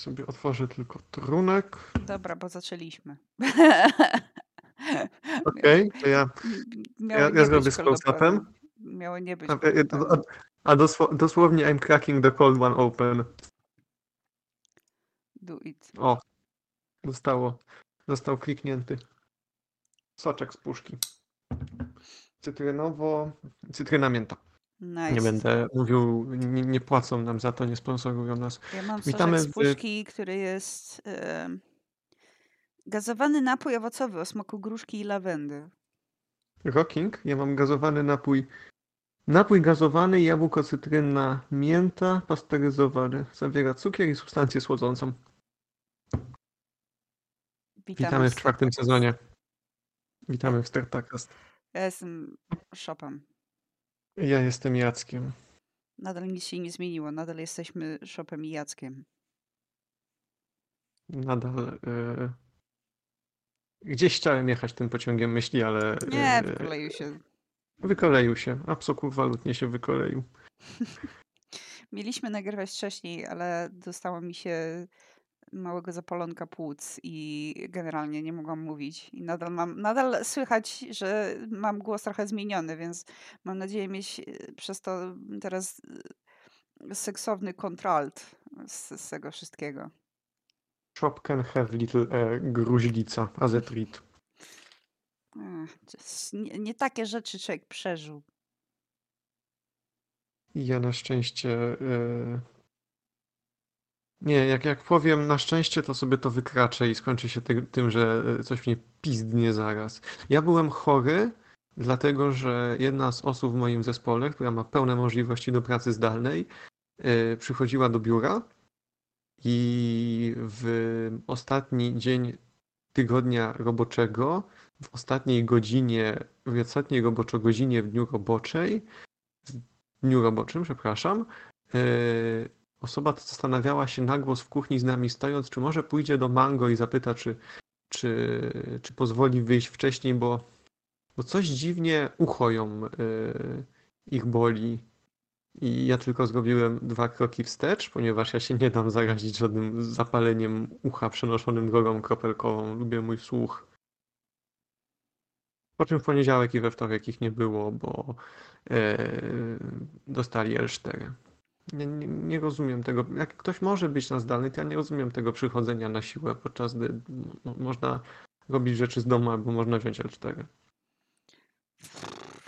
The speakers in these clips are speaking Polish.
Sobie otworzę tylko trunek. Dobra, bo zaczęliśmy. Okej, to ja, Miało ja, ja zrobię z close-upem. Miało nie być A, a, openem. a, a dosło, dosłownie I'm cracking the cold one open. Do it. O, zostało, został kliknięty. Soczek z puszki. Cytrynowo, cytryna mięta. Nice. Nie będę mówił, nie, nie płacą nam za to, nie sponsorują nas. Ja mam Witamy z puszki, który jest em, gazowany napój owocowy o smaku gruszki i lawendy. Rocking, ja mam gazowany napój. Napój gazowany, jabłko, cytryna, mięta, pasteryzowany. Zawiera cukier i substancję słodzącą. Witamy w czwartym sezonie. Witamy w Startakast. Ja jestem shopem. Ja jestem Jackiem. Nadal nic się nie zmieniło. Nadal jesteśmy shopem i Jackiem. Nadal. e, Gdzieś chciałem jechać tym pociągiem myśli, ale. Nie, e, wykoleił się. Wykoleił się. Absolutnie się wykoleił. Mieliśmy nagrywać wcześniej, ale dostało mi się małego zapalonka płuc i generalnie nie mogłam mówić. I nadal mam, nadal słychać, że mam głos trochę zmieniony, więc mam nadzieję mieć e, przez to teraz e, seksowny kontralt z, z tego wszystkiego. Shop can have little e, gruźlica, as a treat. Ech, Nie, nie takie rzeczy człowiek przeżył. Ja na szczęście. e, Nie, jak, jak powiem na szczęście, to sobie to wykraczę i skończy się ty, tym, że e, coś mnie pizdnie zaraz. Ja byłem chory, dlatego że jedna z osób w moim zespole, która ma pełne możliwości do pracy zdalnej, e, przychodziła do biura i w ostatni dzień tygodnia roboczego, w ostatniej godzinie, w ostatniej roboczo godzinie w dniu roboczej, w dniu roboczym, przepraszam, e, osoba ta zastanawiała się na głos w kuchni z nami stojąc, czy może pójdzie do Mango i zapyta, czy, czy, czy pozwoli wyjść wcześniej, bo, bo coś dziwnie ucho ją, e, ich boli. I ja tylko zrobiłem dwa kroki wstecz, ponieważ ja się nie dam zarazić żadnym zapaleniem ucha przenoszonym drogą kropelkową. Lubię mój słuch. Po czym w poniedziałek i we wtorek ich nie było, bo e, dostali L4. Nie, nie, nie rozumiem tego. Jak ktoś może być na zdalnej, to ja nie rozumiem tego przychodzenia na siłę, podczas gdy mo- można robić rzeczy z domu, albo można wziąć L4.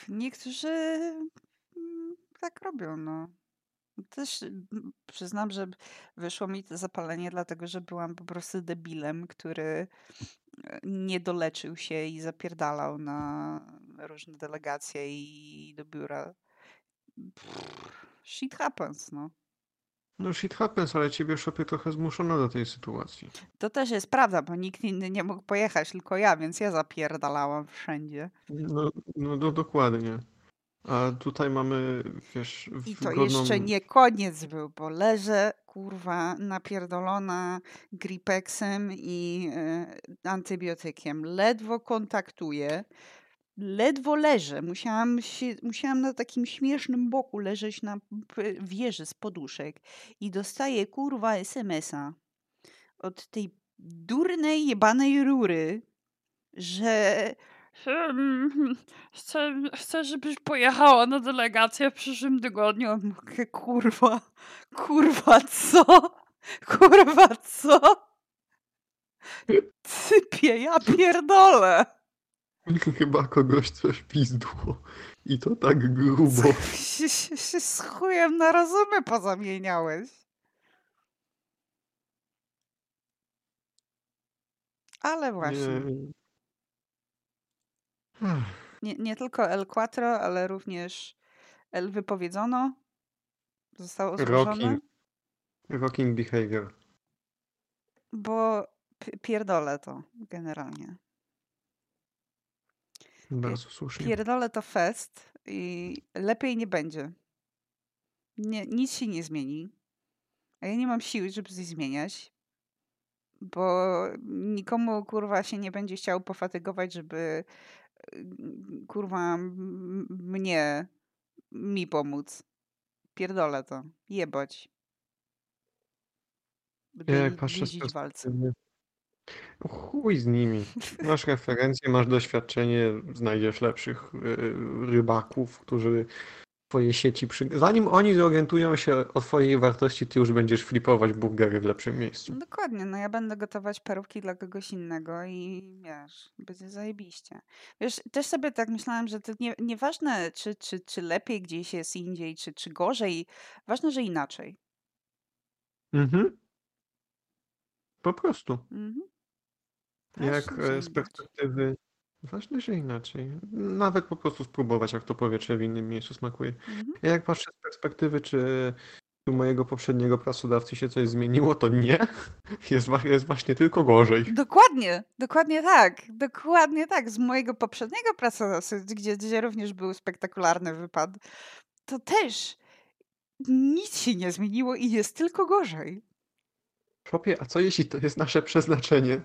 Niektórzy mm, tak robią, no. Też mm, przyznam, że wyszło mi to zapalenie, dlatego że byłam po prostu debilem, który e, nie doleczył się i zapierdalał na różne delegacje i do biura. Pff, Shit happens, no. No shit happens, ale ciebie szopie trochę zmuszono do tej sytuacji. To też jest prawda, bo nikt inny nie mógł pojechać, tylko ja, więc ja zapierdalałam wszędzie. No, no, no dokładnie. A tutaj mamy, wiesz, I to wygodną... jeszcze nie koniec był, bo leżę, kurwa, napierdolona gripexem i e, antybiotykiem. Ledwo kontaktuję, ledwo leżę. Musiałam, się, musiałam na takim śmiesznym boku leżeć na wieży z poduszek i dostaję, kurwa, SMS-a od tej durnej, jebanej rury, że "Hmm, chcę, chcę, żebyś pojechała na delegację w przyszłym tygodniu. Kurwa, kurwa co? Kurwa co? Typie, ja pierdolę. Chyba kogoś coś pizdło. I to tak grubo. Się, się, się z chujem na rozumy pozamieniałeś. Ale właśnie. Nie. Nie, nie tylko El Quattro, ale również El Wypowiedzono zostało oskarżone, Rocking. Rocking behavior. bo pierdolę to generalnie. Bardzo słusznie. Pierdolę to fest i lepiej nie będzie. Nie, nic się nie zmieni. A ja nie mam siły, żeby coś zmieniać, bo nikomu kurwa się nie będzie chciał pofatygować, żeby y, kurwa mnie, mi pomóc. Pierdolę to. Jebać. Ja jak patrzę z perspektywy... Chuj z nimi. Masz referencje, masz doświadczenie, znajdziesz lepszych y, rybaków, którzy twoje sieci przy... Zanim oni zorientują się o twojej wartości, ty już będziesz flipować burgery w lepszym miejscu. Dokładnie, no ja będę gotować parówki dla kogoś innego i wiesz, będzie zajebiście. Wiesz, też sobie tak myślałam, że to nie, nieważne, czy, czy, czy lepiej gdzieś jest indziej, czy, czy gorzej, ważne, że inaczej. Mhm. Po prostu. Mhm. Jak Ważne, że e, z inaczej. perspektywy... Ważne, że inaczej. Nawet po prostu spróbować, jak to powietrze w innym miejscu smakuje. Mhm. Ja jak patrzę z perspektywy, czy u mojego poprzedniego pracodawcy się coś zmieniło, to nie. Jest, wa- jest właśnie tylko gorzej. Dokładnie, dokładnie tak, dokładnie tak. Z mojego poprzedniego pracodawcy, gdzie, gdzie również był spektakularny wypad, to też nic się nie zmieniło i jest tylko gorzej. Chłopie, a co jeśli to jest nasze przeznaczenie?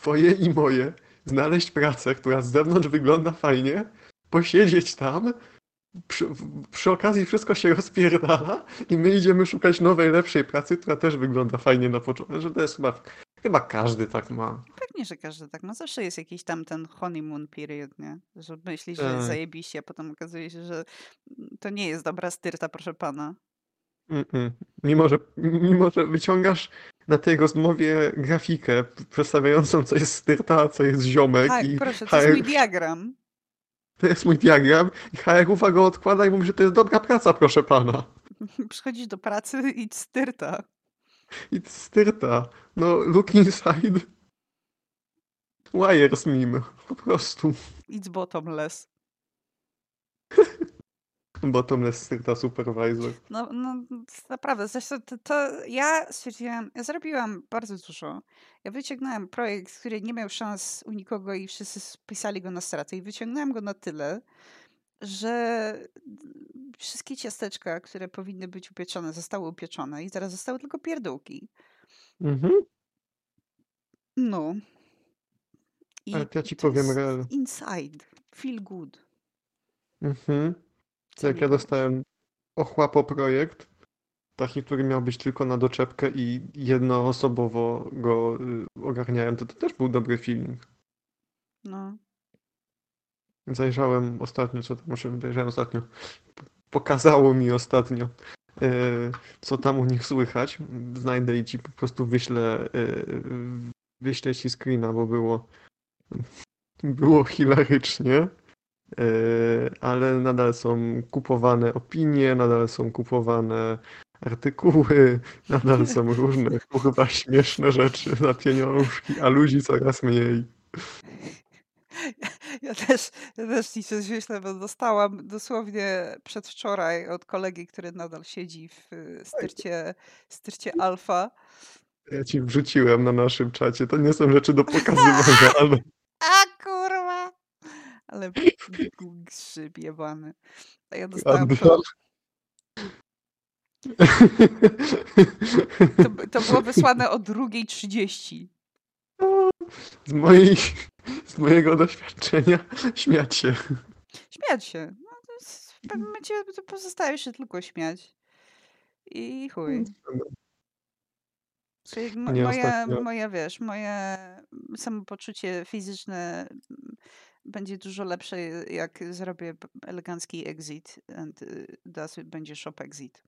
Twoje i moje. Znaleźć pracę, która z zewnątrz wygląda fajnie, posiedzieć tam, przy, przy okazji wszystko się rozpierdala i my idziemy szukać nowej, lepszej pracy, która też wygląda fajnie na początku. Że to jest chyba, chyba każdy tak ma. Pewnie, że każdy tak ma. Zawsze jest jakiś tam ten honeymoon period, nie? Że myślisz, że Tak. zajebiście, a potem okazuje się, że to nie jest dobra styrta, proszę pana. Mm-mm. Mimo, że, mimo, że wyciągasz na tej rozmowie grafikę przedstawiającą, co jest styrta, co jest ziomek Tak, i proszę, to jest mój diagram. to jest mój diagram i HR uwaga odkłada i mówi, że to jest dobra praca, proszę pana. Przychodzisz do pracy i styrta. I styrta. No, look inside. Wires meme. Po prostu. It's bottomless. Bottomless styrta supervisor. No, no naprawdę, zresztą to, to ja stwierdziłam, ja zrobiłam bardzo dużo. Ja wyciągnąłem projekt, który nie miał szans u nikogo i wszyscy spisali go na stratę i wyciągnąłem go na tyle, że wszystkie ciasteczka, które powinny być upieczone, zostały upieczone i teraz zostały tylko pierdółki. Mhm. No. I Ale ja ci powiem inside. Feel good. Mhm. Co jak ja dostałem ochłapo projekt, taki, który miał być tylko na doczepkę i jednoosobowo go y, ogarniałem, to to też był dobry feeling. No. Zajrzałem ostatnio, co tam, może zajrzałem ostatnio, pokazało mi ostatnio, e, co tam u nich słychać. Znajdę i ci po prostu wyślę, e, wyślę ci screena, bo było, było hilarycznie, ale nadal są kupowane opinie, nadal są kupowane artykuły, nadal są różne kurwa śmieszne rzeczy na pieniążki, a ludzi coraz mniej. Ja też, ja też coś wyślę, bo dostałam dosłownie przedwczoraj od kolegi, który nadal siedzi w y, styrcie, styrcie alfa. Ja ci wrzuciłem na naszym czacie. To nie są rzeczy do pokazywania, ale! Ale grzyb jebany. A ja dostałam to, to, to było wysłane o 2.30. z mojej, z mojego doświadczenia śmiać się. Śmiać się. No, to jest, w pewnym momencie pozostaje się tylko śmiać. I chuj. Czyli m- Nie, moje, ostatnio- moje, wiesz, moje samopoczucie fizyczne mm, będzie dużo lepsze, jak zrobię elegancki exit and y, das będzie shop exit.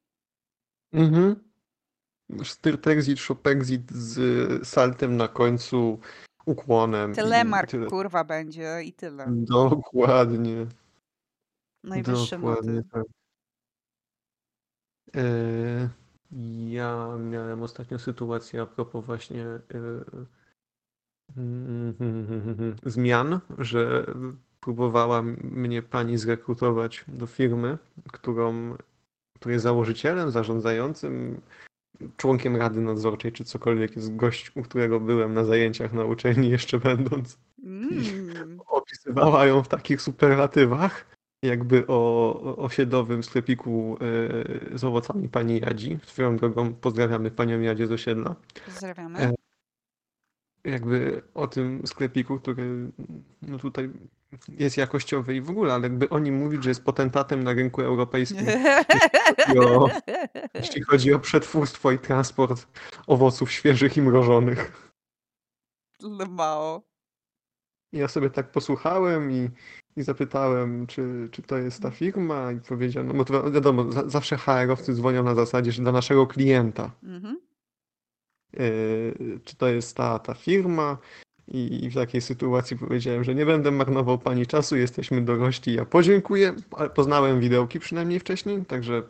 Mhm. Styrt exit, shop exit z saltem na końcu, ukłonem. Telemark, tyle. kurwa, będzie i tyle. Dokładnie. Najwyższe Dokładnie tak. E, ja miałem ostatnio sytuację a propos właśnie e, zmian, że próbowała mnie pani zrekrutować do firmy, którą, której założycielem, zarządzającym, członkiem rady nadzorczej, czy cokolwiek jest gość, u którego byłem na zajęciach na uczelni jeszcze będąc Mm. opisywała ją w takich superlatywach, jakby o osiedlowym sklepiku e, z owocami pani Jadzi. Swoją drogą pozdrawiamy panią Jadzie z osiedla. Pozdrawiamy. Jakby o tym sklepiku, który no tutaj jest jakościowy i w ogóle, ale jakby oni mówić, że jest potentatem na rynku europejskim, jeśli chodzi o, jeśli chodzi o przetwórstwo i transport owoców świeżych i mrożonych. Mało. Ja sobie tak posłuchałem i, i zapytałem, czy, czy to jest ta firma i powiedziano, no to wiadomo, za, zawsze HR-owcy dzwonią na zasadzie, że dla naszego klienta. Mhm. Yy, czy to jest ta, ta firma. I w takiej sytuacji powiedziałem, że nie będę marnował pani czasu, jesteśmy dorośli, ja podziękuję, ale poznałem widełki przynajmniej wcześniej, także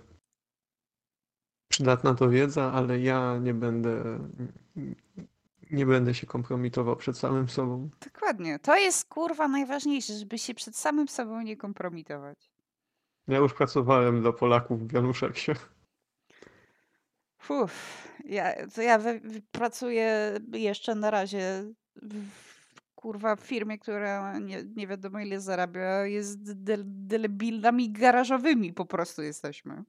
przydatna to wiedza, ale ja nie będę nie będę się kompromitował przed samym sobą. Dokładnie. To jest kurwa najważniejsze, żeby się przed samym sobą nie kompromitować. Ja już pracowałem dla Polaków w Januszeksie. Uff, ja, ja pracuję jeszcze na razie w, kurwa w firmie, która nie, nie wiadomo ile zarabia, jest del, garażowymi po prostu jesteśmy.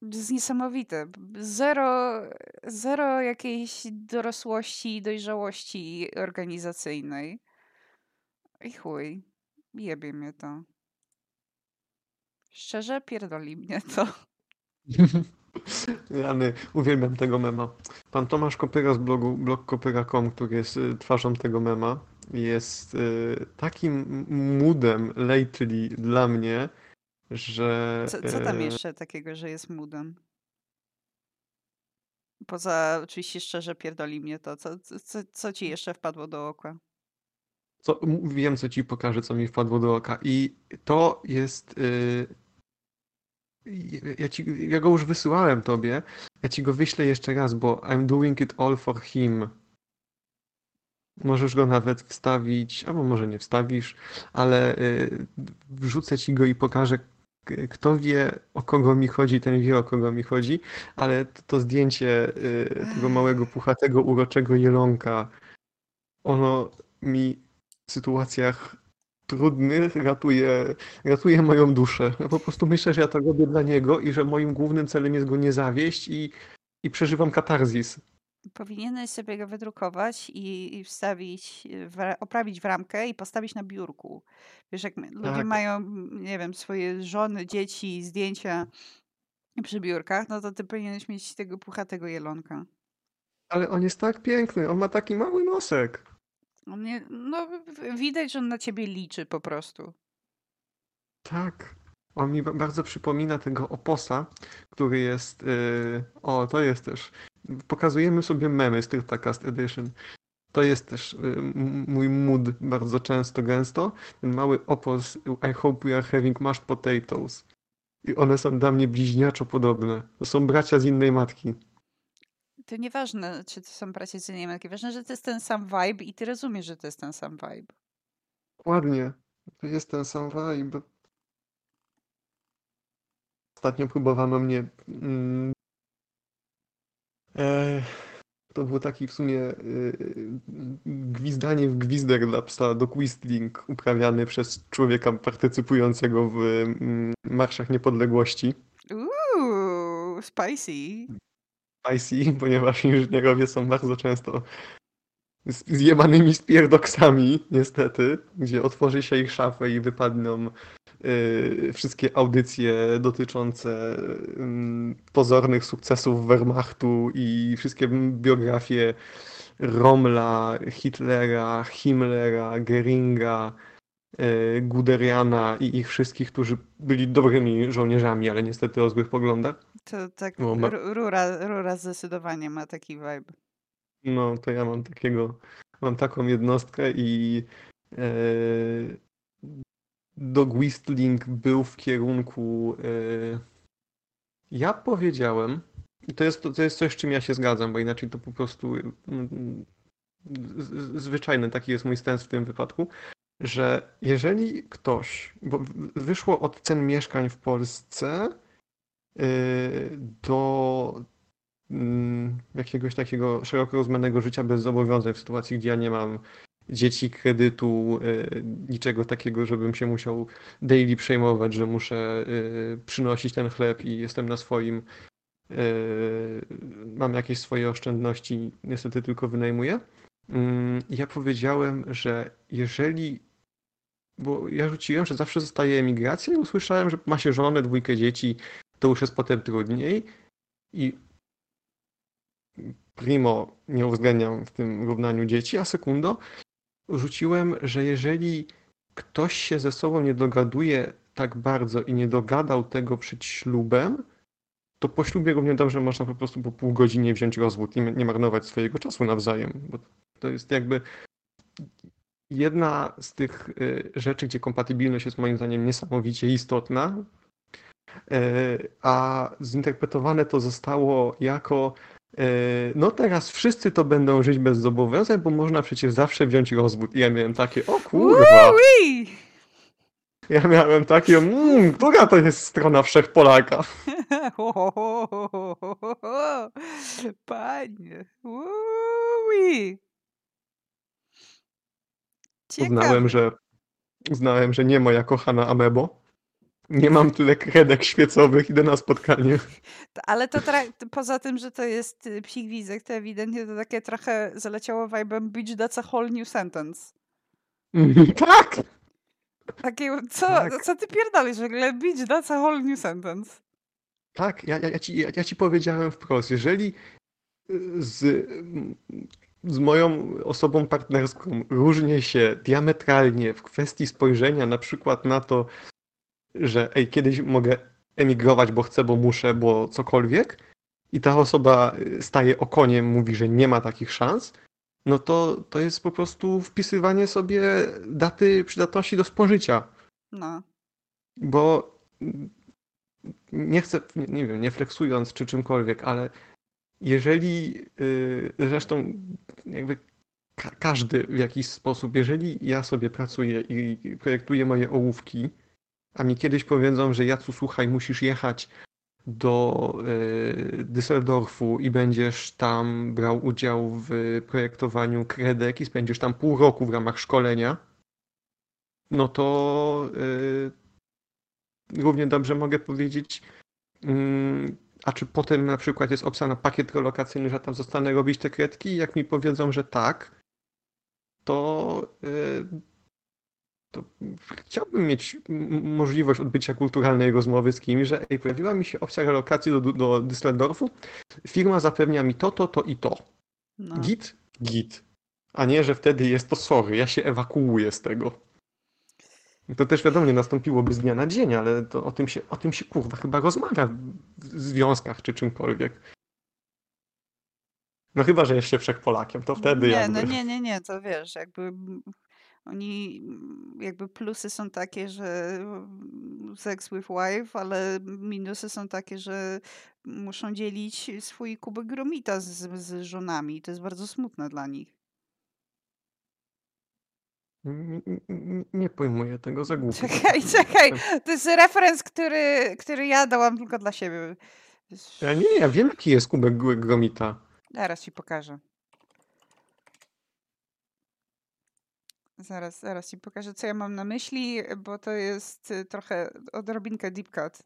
To jest niesamowite. Zero, zero jakiejś dorosłości i dojrzałości organizacyjnej. I chuj, jebie mnie to. Szczerze, pierdoli mnie to. Jany, uwielbiam tego mema. Pan Tomasz Kopyra z blogu blogkopyra.com, który jest y, twarzą tego mema, jest y, takim moodem lately dla mnie, że... Co, co tam e, jeszcze takiego, że jest moodem? Poza oczywiście szczerze pierdoli mnie to. Co, co, co ci jeszcze wpadło do oka? Co, wiem, co ci pokażę, co mi wpadło do oka. I to jest y, ja, ci, ja go już wysyłałem tobie. Ja ci go wyślę jeszcze raz, bo I'm doing it all for him. Możesz go nawet wstawić, albo może nie wstawisz, ale y, wrzucę ci go i pokażę. Kto wie, o kogo mi chodzi, ten wie, o kogo mi chodzi, ale to, to zdjęcie y, tego małego, puchatego, uroczego jelonka, ono mi w sytuacjach trudny ratuje, ratuje moją duszę. Ja po prostu myślę, że ja to robię dla niego i że moim głównym celem jest go nie zawieść i, i przeżywam katarzis. Powinieneś sobie go wydrukować i, i wstawić, w, oprawić w ramkę i postawić na biurku. Wiesz, jak ludzie tak. mają, nie wiem, swoje żony, dzieci, zdjęcia przy biurkach, no to ty powinieneś mieć tego puchatego jelonka. Ale on jest tak piękny, on ma taki mały nosek. On nie, no, widać, że on na ciebie liczy po prostu. Tak. On mi bardzo przypomina tego oposa, który jest. Yy, o, to jest też. Pokazujemy sobie memy z Tyrtacast Edition. To jest też yy, mój mood bardzo często, gęsto. Ten mały opos I hope we are having mashed potatoes. I one są dla mnie bliźniaczo podobne. To są bracia z innej matki to nieważne, czy to są bracia z innej marki. Ważne, że to jest ten sam vibe i ty rozumiesz, że to jest ten sam vibe. Ładnie. To jest ten sam vibe. Ostatnio próbowano mnie. Mm, e, to był taki w sumie e, gwizdanie w gwizdek dla psa do Quistling uprawiany przez człowieka partycypującego w mm, Marszach Niepodległości. Uuu, spicy. IC, ponieważ inżynierowie są bardzo często zjebanymi spierdoksami, niestety, gdzie otworzy się ich szafę i wypadną y, wszystkie audycje dotyczące pozornych sukcesów Wehrmachtu i wszystkie biografie Romla, Hitlera, Himmlera, Geringa, Guderiana i ich wszystkich, którzy byli dobrymi żołnierzami, ale niestety o złych poglądach. To tak no, ma... rura, rura zdecydowanie ma taki vibe. No, to ja mam takiego, mam taką jednostkę i e, dog whistling był w kierunku e, ja powiedziałem, i to jest, to jest coś, z czym ja się zgadzam, bo inaczej to po prostu mm, zwyczajny taki jest mój sens w tym wypadku, że jeżeli ktoś, bo wyszło od cen mieszkań w Polsce Y, do mm, jakiegoś takiego szeroko rozumianego życia bez zobowiązań w sytuacji, gdzie ja nie mam dzieci, kredytu, y, niczego takiego, żebym się musiał daily przejmować, że muszę y, przynosić ten chleb i jestem na swoim mam jakieś swoje oszczędności, niestety tylko wynajmuję. Mm, Ja powiedziałem, że jeżeli, bo ja rzuciłem, że zawsze zostaje emigracja i usłyszałem, że ma się żonę, dwójkę dzieci, to już jest potem trudniej. I primo nie uwzględniam w tym równaniu dzieci, a sekundo rzuciłem, że jeżeli ktoś się ze sobą nie dogaduje tak bardzo i nie dogadał tego przed ślubem, to po ślubie równie dobrze można po prostu po pół godzinie wziąć rozwód i nie marnować swojego czasu nawzajem, bo to jest jakby jedna z tych y, rzeczy, gdzie kompatybilność jest moim zdaniem niesamowicie istotna, y, a zinterpretowane to zostało jako y, no teraz wszyscy to będą żyć bez zobowiązań, bo można przecież zawsze wziąć rozwód. I ja miałem takie, o kurwa, Ui! ja miałem takie, mmm, która to jest strona wszechpolaka? Panie. Ui! Uznałem, że uznałem, że nie moja kochana Amebo. Nie mam tyle kredek świecowych, idę na spotkanie. Ale to poza tym, że to jest y, psik widzek, to ewidentnie to takie trochę zaleciało vibe'em Bitch That's a Whole New Sentence. Tak! Takie, co, Tak. co ty pierdolisz w ogóle? Bitch That's a Whole New Sentence. Tak, ja, ja, ja, ci, ja, ja ci powiedziałem wprost, jeżeli y, z, z moją osobą partnerską różnię się diametralnie w kwestii spojrzenia na przykład na to, że ej, kiedyś mogę emigrować, bo chcę, bo muszę, bo cokolwiek i ta osoba staje okoniem, mówi, że nie ma takich szans, no to to jest po prostu wpisywanie sobie daty przydatności do spożycia. No. Bo mm, nie chcę, nie, nie wiem, nie flexując czy czymkolwiek, ale jeżeli yy, zresztą jakby ka każdy w jakiś sposób, jeżeli ja sobie pracuję i projektuję moje ołówki, a mi kiedyś powiedzą, że Jacu, słuchaj, musisz jechać do yy, Düsseldorfu i będziesz tam brał udział w projektowaniu kredek i spędzisz tam pół roku w ramach szkolenia, no to yy, równie dobrze mogę powiedzieć, mm, a czy potem na przykład jest opcja na pakiet relokacyjny, że tam zostanę robić te kredki? Jak mi powiedzą, że tak, to, yy, to chciałbym mieć możliwość odbycia kulturalnej rozmowy z kimś, że ej, pojawiła mi się opcja relokacji do, do Düsseldorfu, firma zapewnia mi to, to, to i to. no. Git? Git. A nie, że wtedy jest to sorry, ja się ewakuuję z tego. To też wiadomo, nie nastąpiłoby z dnia na dzień, ale to o tym się, o tym się kurwa chyba rozmawia w związkach czy czymkolwiek. No chyba, że jest się wszechpolakiem, to wtedy nie, jakby. no nie, nie, nie, to wiesz, jakby oni, jakby plusy są takie, że sex with wife, ale minusy są takie, że muszą dzielić swój kubek gromita z, z żonami. To jest bardzo smutne dla nich. N- n- n- Nie pojmuję tego za głupio. Czekaj, czekaj, to jest referenc, który, który ja dałam tylko dla siebie. Ja nie, ja wiem jaki jest kubek gr- gromita. Zaraz ci pokażę. Zaraz, zaraz ci pokażę, co ja mam na myśli, bo to jest y, trochę odrobinkę deep cut.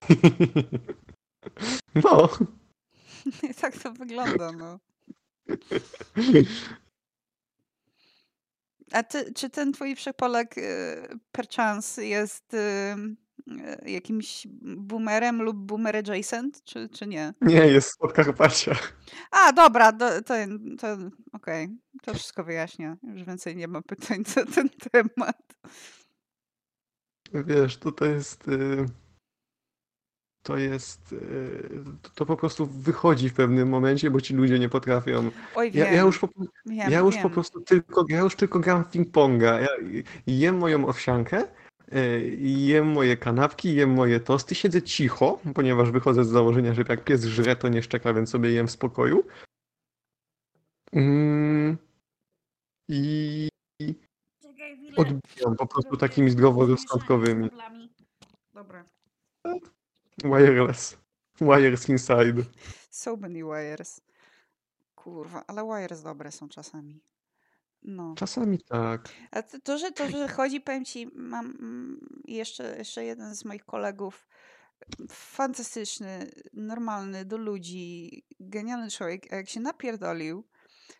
No. Tak to wygląda, no. A ty, czy ten twój wszechpolak y, perchance jest y, y, jakimś boomerem lub boomer adjacent, czy, czy nie? Nie, jest z Podkarpacia. A, dobra, do, to, to okej, to wszystko wyjaśnia. Już więcej nie ma pytań na ten temat. Wiesz, to jest. y, To jest. y, To, po prostu wychodzi w pewnym momencie, bo ci ludzie nie potrafią. Oj, wiem, Ja, ja już po, wiem, ja już wiem. po prostu tylko, ja już tylko gram w ping-ponga. Ja jem moją owsiankę, y, jem moje kanapki, jem moje tosty, siedzę cicho, ponieważ wychodzę z założenia, że jak pies żre, to nie szczeka, więc sobie jem w spokoju. Mm, I odbijam po prostu takimi zdroworozsądkowymi. mieszanie z kablami. Dobra. Wireless. Wires inside. So many wires. Kurwa, ale wires dobre są czasami. No. Czasami tak. A to, że to, że chodzi, powiem ci, mam mm, jeszcze, jeszcze jeden z moich kolegów, fantastyczny, normalny, do ludzi, genialny człowiek, a jak się napierdolił,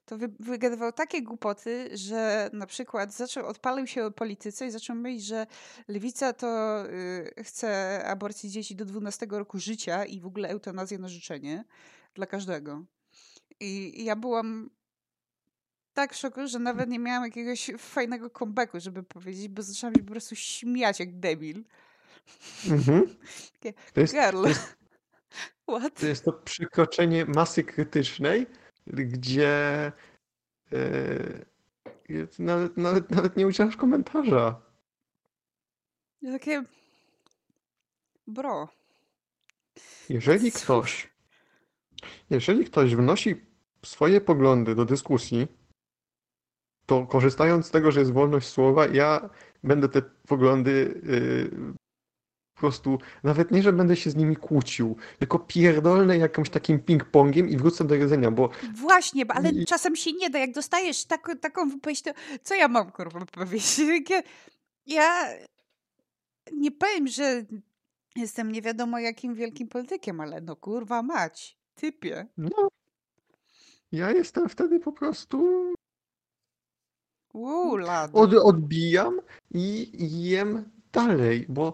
to wy, wygadywał takie głupoty, że na przykład zaczął, odpalił się o polityce i zaczął mówić, że lewica to y, chce aborcji dzieci do 12 roku życia i w ogóle eutanazję na życzenie dla każdego. I, i ja byłam tak w szoku, że nawet nie miałam jakiegoś fajnego comebacku, żeby powiedzieć, bo zaczęłam się po prostu śmiać jak debil. Mhm. Takie, To jest, girl, to jest, what? to jest to przekroczenie masy krytycznej, gdzie jest- nawet, nawet, nawet nie udzielasz komentarza. Ja takie, bro, Jeżeli Cóż. ktoś, jeżeli ktoś wnosi swoje poglądy do dyskusji, to korzystając z tego, że jest wolność słowa, ja będę te poglądy y, prostu, nawet nie, że będę się z nimi kłócił, tylko pierdolnę jakimś takim ping-pongiem i wrócę do jedzenia, bo Właśnie, ale I- czasem się nie da. Jak dostajesz taką, taką wypowiedź, to co ja mam kurwa powiedzieć? Ja nie powiem, że jestem nie wiadomo jakim wielkim politykiem, ale no kurwa mać, typie. no, ja jestem wtedy po prostu Uuu, lad. od, odbijam i jem dalej, bo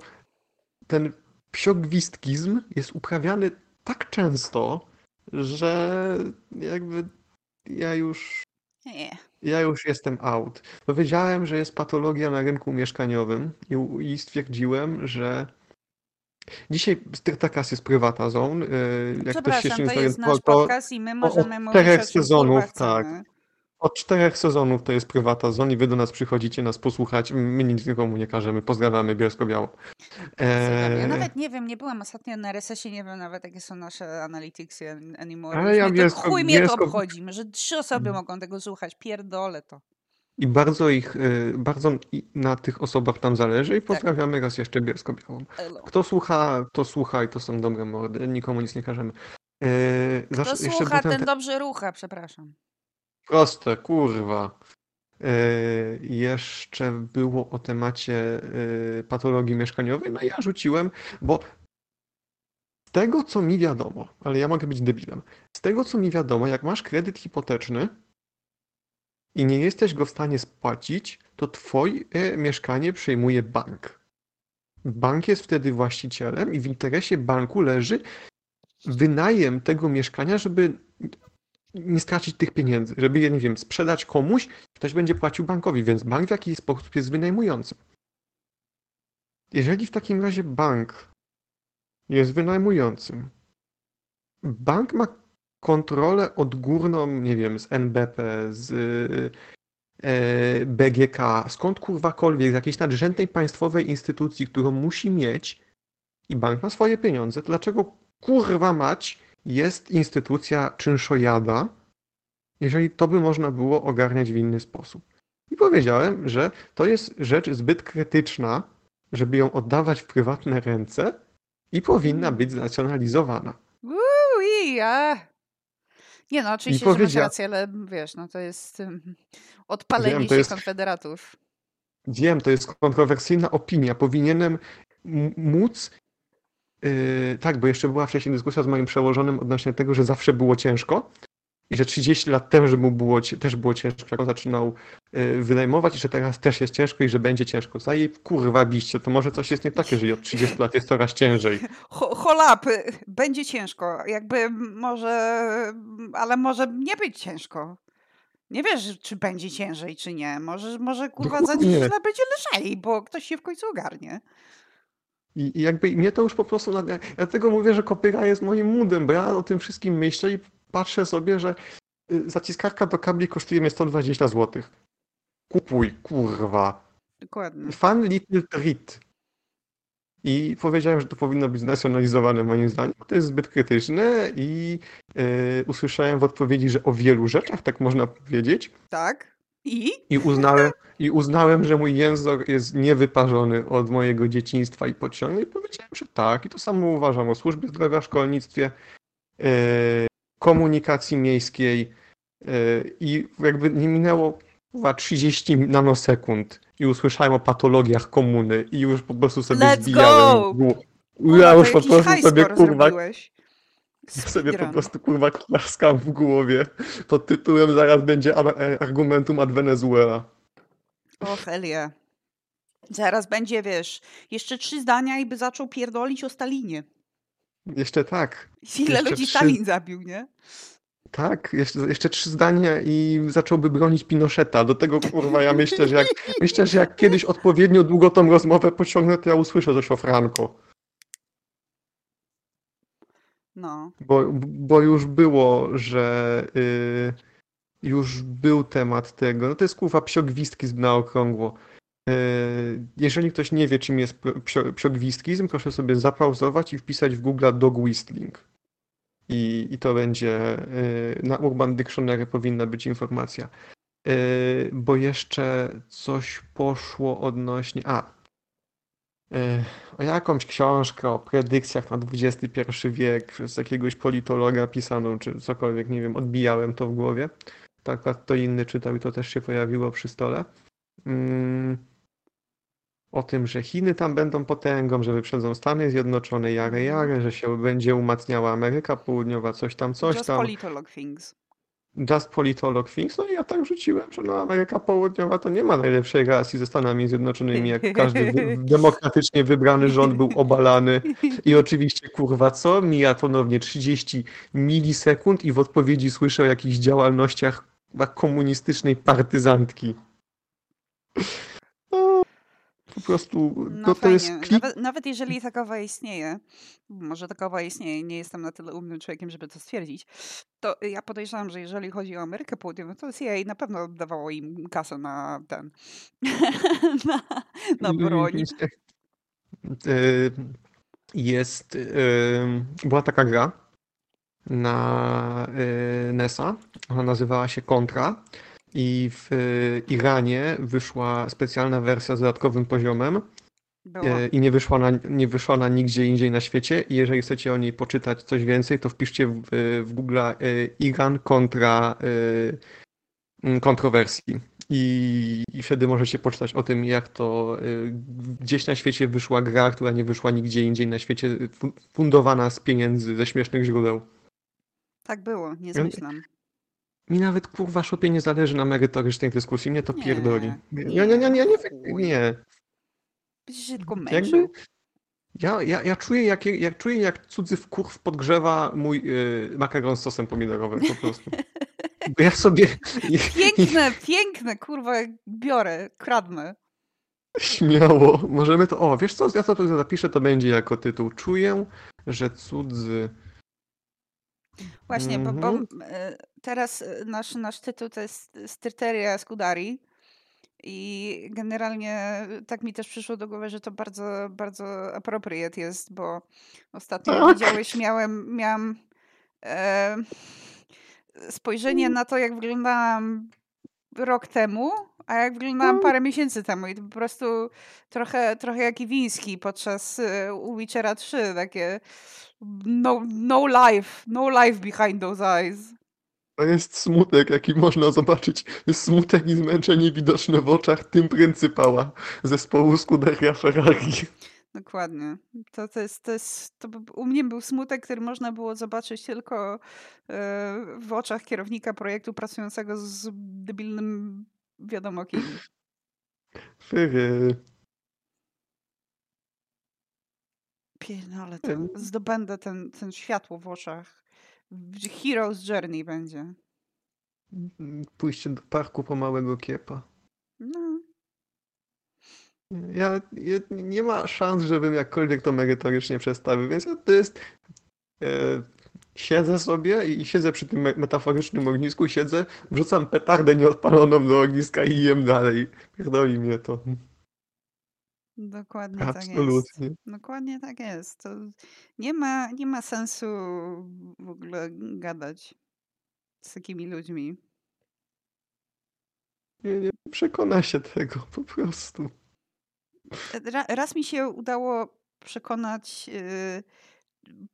ten psiogwistkizm jest uprawiany tak często, że jakby ja już, Nie. ja już jestem out. Powiedziałem, że jest patologia na rynku mieszkaniowym i, i stwierdziłem, że dzisiaj Styrtakas jest prywata zone. y, Jak ktoś się Przepraszam, to jest nasz to podcast i my możemy mówić czterech o sezonów, tak. chcemy. Od czterech sezonów to jest prywata zone i wy do nas przychodzicie nas posłuchać. My nic nikomu nie każemy. Pozdrawiamy Bielsko-Białą. Ja Eee, nawet nie wiem, nie byłam ostatnio na RSS-ie, nie wiem nawet jakie są nasze analyticsy an- anymore. Ale ja to, Bielsko- chuj mnie to Bielsko- obchodzi, że trzy osoby Mm. mogą tego słuchać, pierdolę to. I bardzo ich, y, bardzo na tych osobach tam zależy i pozdrawiamy raz jeszcze Bielsko-Białą. Kto słucha, to słucha i to są dobre mordy. Nikomu nic nie każemy. Eee, Kto zasz- słucha, ten ten, dobrze rucha, przepraszam. Proste, kurwa. Eee, jeszcze było o temacie eee, patologii mieszkaniowej, no ja rzuciłem, bo z tego co mi wiadomo, ale ja mogę być debilem, z tego co mi wiadomo, jak masz kredyt hipoteczny i nie jesteś go w stanie spłacić, to twoje mieszkanie przejmuje bank. Bank jest wtedy właścicielem i w interesie banku leży wynajem tego mieszkania, żeby nie stracić tych pieniędzy, żeby je, nie wiem, sprzedać komuś, ktoś będzie płacił bankowi, więc bank w jakiś sposób jest wynajmującym. Jeżeli w takim razie bank jest wynajmującym, bank ma kontrolę odgórną, nie wiem, z NBP, z e, BGK, skąd kurwakolwiek, z jakiejś nadrzędnej państwowej instytucji, którą musi mieć i bank ma swoje pieniądze, to dlaczego kurwa mać jest instytucja czynszojada, jeżeli to by można było ogarniać w inny sposób. I powiedziałem, że to jest rzecz zbyt krytyczna, żeby ją oddawać w prywatne ręce i powinna być znacjonalizowana. Ui, a. Nie no, oczywiście, że masz powiedzia- rację, ale wiesz, no to jest odpalenie Wiem, to się jest- konfederatów. Wiem, to jest kontrowersyjna opinia. Powinienem móc. Yy, tak, bo jeszcze była wcześniej dyskusja z moim przełożonym odnośnie tego, że zawsze było ciężko i że 30 lat temu że mu było, też było ciężko, jak on zaczynał yy, wynajmować i że teraz też jest ciężko i że będzie ciężko. Zaje kurwa biście, to może coś jest nie takie, że od 30 lat jest coraz ciężej. Ho- Holapy, będzie ciężko. Jakby może, ale może nie być ciężko. Nie wiesz, czy będzie ciężej, czy nie. Może, może kurwa za Dokładnie. 10 lat będzie lżej, bo ktoś się w końcu ogarnie. I, I jakby mnie to już po prostu. ja Dlatego mówię, że kopyra jest moim moodem, bo ja o tym wszystkim myślę i patrzę sobie, że y, zaciskarka do kabli kosztuje mnie 120 zł. Kupuj, kurwa. Dokładnie. Fun little treat. I powiedziałem, że to powinno być znacjonalizowane moim zdaniem. To jest zbyt krytyczne i y, usłyszałem w odpowiedzi, że o wielu rzeczach tak można powiedzieć. Tak? I? I uznałem, I uznałem, że mój język jest niewyparzony od mojego dzieciństwa i podciągu i powiedziałem, że tak. I to samo uważam o służbie zdrowia, szkolnictwie, e, komunikacji miejskiej e, i jakby nie minęło kurwa 30 nanosekund i usłyszałem o patologiach komuny i już po prostu sobie Let's zbijałem go! Ja już po prostu sobie kurwa zrobiłeś. Sobie po prostu kurwa klaskam w głowie. Pod tytułem zaraz będzie e, argumentum ad Venezuela. Och, Elia. Zaraz będzie, wiesz, jeszcze trzy zdania i by zaczął pierdolić o Stalinie. Jeszcze tak. Ile Jeszcze ludzi trzy- Stalin zabił, nie? Tak, jeszcze, jeszcze trzy zdania i zacząłby bronić Pinocheta. Do tego kurwa ja myślę, że jak myślę, że jak kiedyś odpowiednio długo tą rozmowę pociągnę, to ja usłyszę coś o Franco. No. Bo, bo już było, że y, już był temat tego. No to jest kurwa psiogwistkizm na okrągło. Y, jeżeli ktoś nie wie, czym jest psio- psiogwistkizm, proszę sobie zapauzować i wpisać w Google dog whistling. I, I to będzie y, na Urban Dictionary powinna być informacja. Bo jeszcze coś poszło odnośnie. A, o jakąś książkę o predykcjach na XXI wiek przez jakiegoś politologa pisaną, czy cokolwiek, nie wiem, odbijałem to w głowie. Tak, kto inny czytał i to też się pojawiło przy stole. Mm, o tym, że Chiny tam będą potęgą, że wyprzedzą Stany Zjednoczone, jare, jare, że się będzie umacniała Ameryka Południowa, coś tam, coś Just tam. politolog things. Just Politolog Things. No i ja tak rzuciłem, że no Ameryka Południowa to nie ma najlepszej relacji ze Stanami Zjednoczonymi, jak każdy demokratycznie wybrany rząd był obalany. I oczywiście, kurwa, co? Mija ponownie 30 milisekund i w odpowiedzi słyszę o jakichś działalnościach komunistycznej partyzantki. No, po prostu, No no to fajnie. jest klik... Nawet, nawet jeżeli takowa istnieje, może takowa istnieje, nie jestem na tyle umnym człowiekiem, żeby to stwierdzić, to ja podejrzewam, że jeżeli chodzi o Amerykę Południową, to CIA na pewno dawało im kasę na ten, na, na broń. Y, Jest, y, była taka gra na y, NES-a, ona nazywała się Contra i w y, Iranie wyszła specjalna wersja z dodatkowym poziomem Było. y, i nie wyszła, ona, nie wyszła ona nigdzie indziej na świecie i jeżeli chcecie o niej poczytać coś więcej, to wpiszcie w, y, w Google Iran kontra mm, kontrowersji. I, I wtedy możecie poczytać o tym, jak to y, gdzieś na świecie wyszła gra, która nie wyszła nigdzie indziej na świecie, fu- fundowana z pieniędzy ze śmiesznych źródeł. Tak było, nie zmyślam. Mi nawet kurwa szopie nie zależy na merytorycznej dyskusji, mnie to Nie, pierdoli. nie, Nie, nie, nie, nie, nie, tylko Jakby ja, ja, ja czuję, jak, jak czuję, jak cudzy wkurw podgrzewa mój y, makaron z sosem pomidorowym po prostu. Bo ja sobie Piękne, piękne, kurwa, biorę, kradnę. śmiało, możemy to, o, wiesz co, ja to zapiszę, to będzie jako tytuł. Czuję, że cudzy Właśnie, bo, bo Mhm. e, teraz e, nasz, nasz tytuł to jest Stryteria Scudari i generalnie tak mi też przyszło do głowy, że to bardzo, bardzo appropriate jest, bo ostatnio jak widziałeś, miałem, miałam e, spojrzenie na to, jak wyglądałam rok temu, a jak wyglądałam parę miesięcy temu i to po prostu trochę, trochę jak Iwiński podczas e, Witchera 3, takie no, no life, no life behind those eyes. To jest smutek, jaki można zobaczyć. Jest smutek i zmęczenie widoczne w oczach tym pryncypała zespołu Scuderia Ferrari. Dokładnie. To, to jest, to jest, to u mnie był smutek, który można było zobaczyć tylko e, w oczach kierownika projektu pracującego z debilnym wiadomo kim. Fyry. Pierdolę, to Em. zdobędę ten, ten światło w oczach. Hero's Journey będzie. Pójście do parku po małego kiepa. No, Ja, ja nie ma szans, żebym jakkolwiek to merytorycznie przedstawił, więc to jest. E, siedzę sobie i siedzę przy tym me- metaforycznym ognisku, siedzę, wrzucam petardę nieodpaloną do ogniska i jem dalej. Pierdoli mnie to. Dokładnie tak jest. Absolutnie. Dokładnie tak jest. To nie ma, nie ma sensu w ogóle gadać z takimi ludźmi. Nie, nie przekona się tego po prostu. Ra, raz mi się udało przekonać y,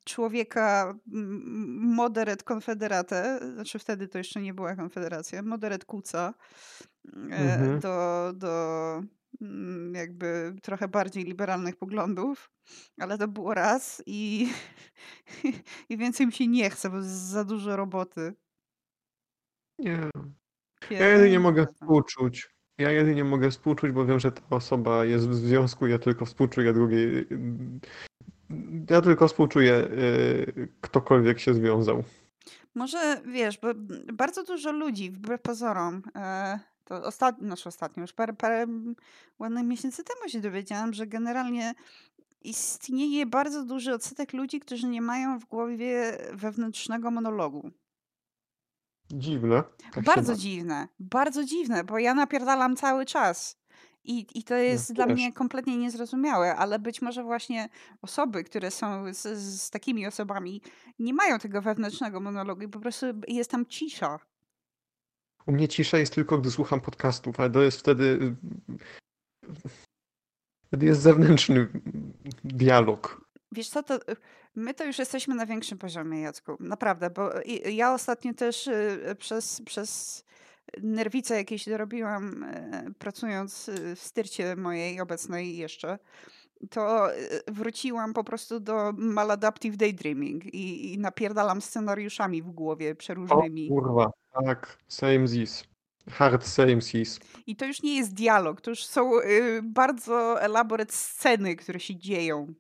człowieka m- moderat konfederatę, znaczy wtedy to jeszcze nie była konfederacja, moderat kuca, e, Mhm. do, do jakby trochę bardziej liberalnych poglądów, ale to było raz i, i więcej mi się nie chce, bo jest za dużo roboty. Nie. Ja jedynie mogę to- współczuć. Ja jedynie mogę współczuć, bo wiem, że ta osoba jest w związku, ja tylko współczuję drugiej. Ja tylko współczuję, y, ktokolwiek się związał. Może wiesz, bo bardzo dużo ludzi, wbrew pozorom, e, to ostatnio, znaczy ostatnio, już parę, parę ładnych miesięcy temu się dowiedziałam, że generalnie istnieje bardzo duży odsetek ludzi, którzy nie mają w głowie wewnętrznego monologu. Dziwne. Tak Bardzo dziwne, bardzo dziwne, bo ja napierdalam cały czas. I, I to jest dla mnie kompletnie niezrozumiałe, ale być może właśnie osoby, które są z, z takimi osobami, nie mają tego wewnętrznego monologu i po prostu jest tam cisza. U mnie cisza jest tylko, gdy słucham podcastów, ale to jest wtedy. Wtedy jest zewnętrzny dialog. Wiesz co, to my to już jesteśmy na większym poziomie, Jacku. Naprawdę, bo ja ostatnio też y, przez, przez nerwice jakieś dorobiłam, y, pracując y, w styrcie mojej obecnej jeszcze, to wróciłam po prostu do maladaptive daydreaming i, i napierdalam scenariuszami w głowie O przeróżnymi. kurwa, tak, same this. Hard same this. I to już nie jest dialog, to już są y, bardzo elaborate sceny, które się dzieją.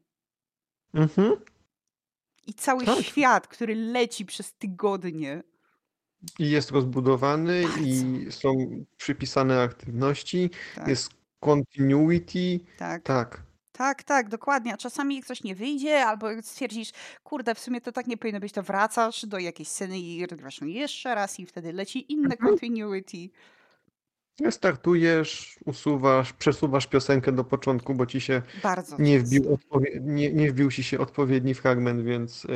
Mhm. I cały Tak. świat, który leci przez tygodnie. I jest rozbudowany, Bardzo. i są przypisane aktywności, Tak, jest continuity. tak. Tak. Tak, tak, dokładnie. A czasami coś nie wyjdzie, albo stwierdzisz, kurde, w sumie to tak nie powinno być, to wracasz do jakiejś sceny i ją jeszcze raz i wtedy leci inne Mhm. continuity. Startujesz, usuwasz, przesuwasz piosenkę do początku, bo ci się Bardzo nie wbił, nie, nie wbił ci się odpowiedni fragment, więc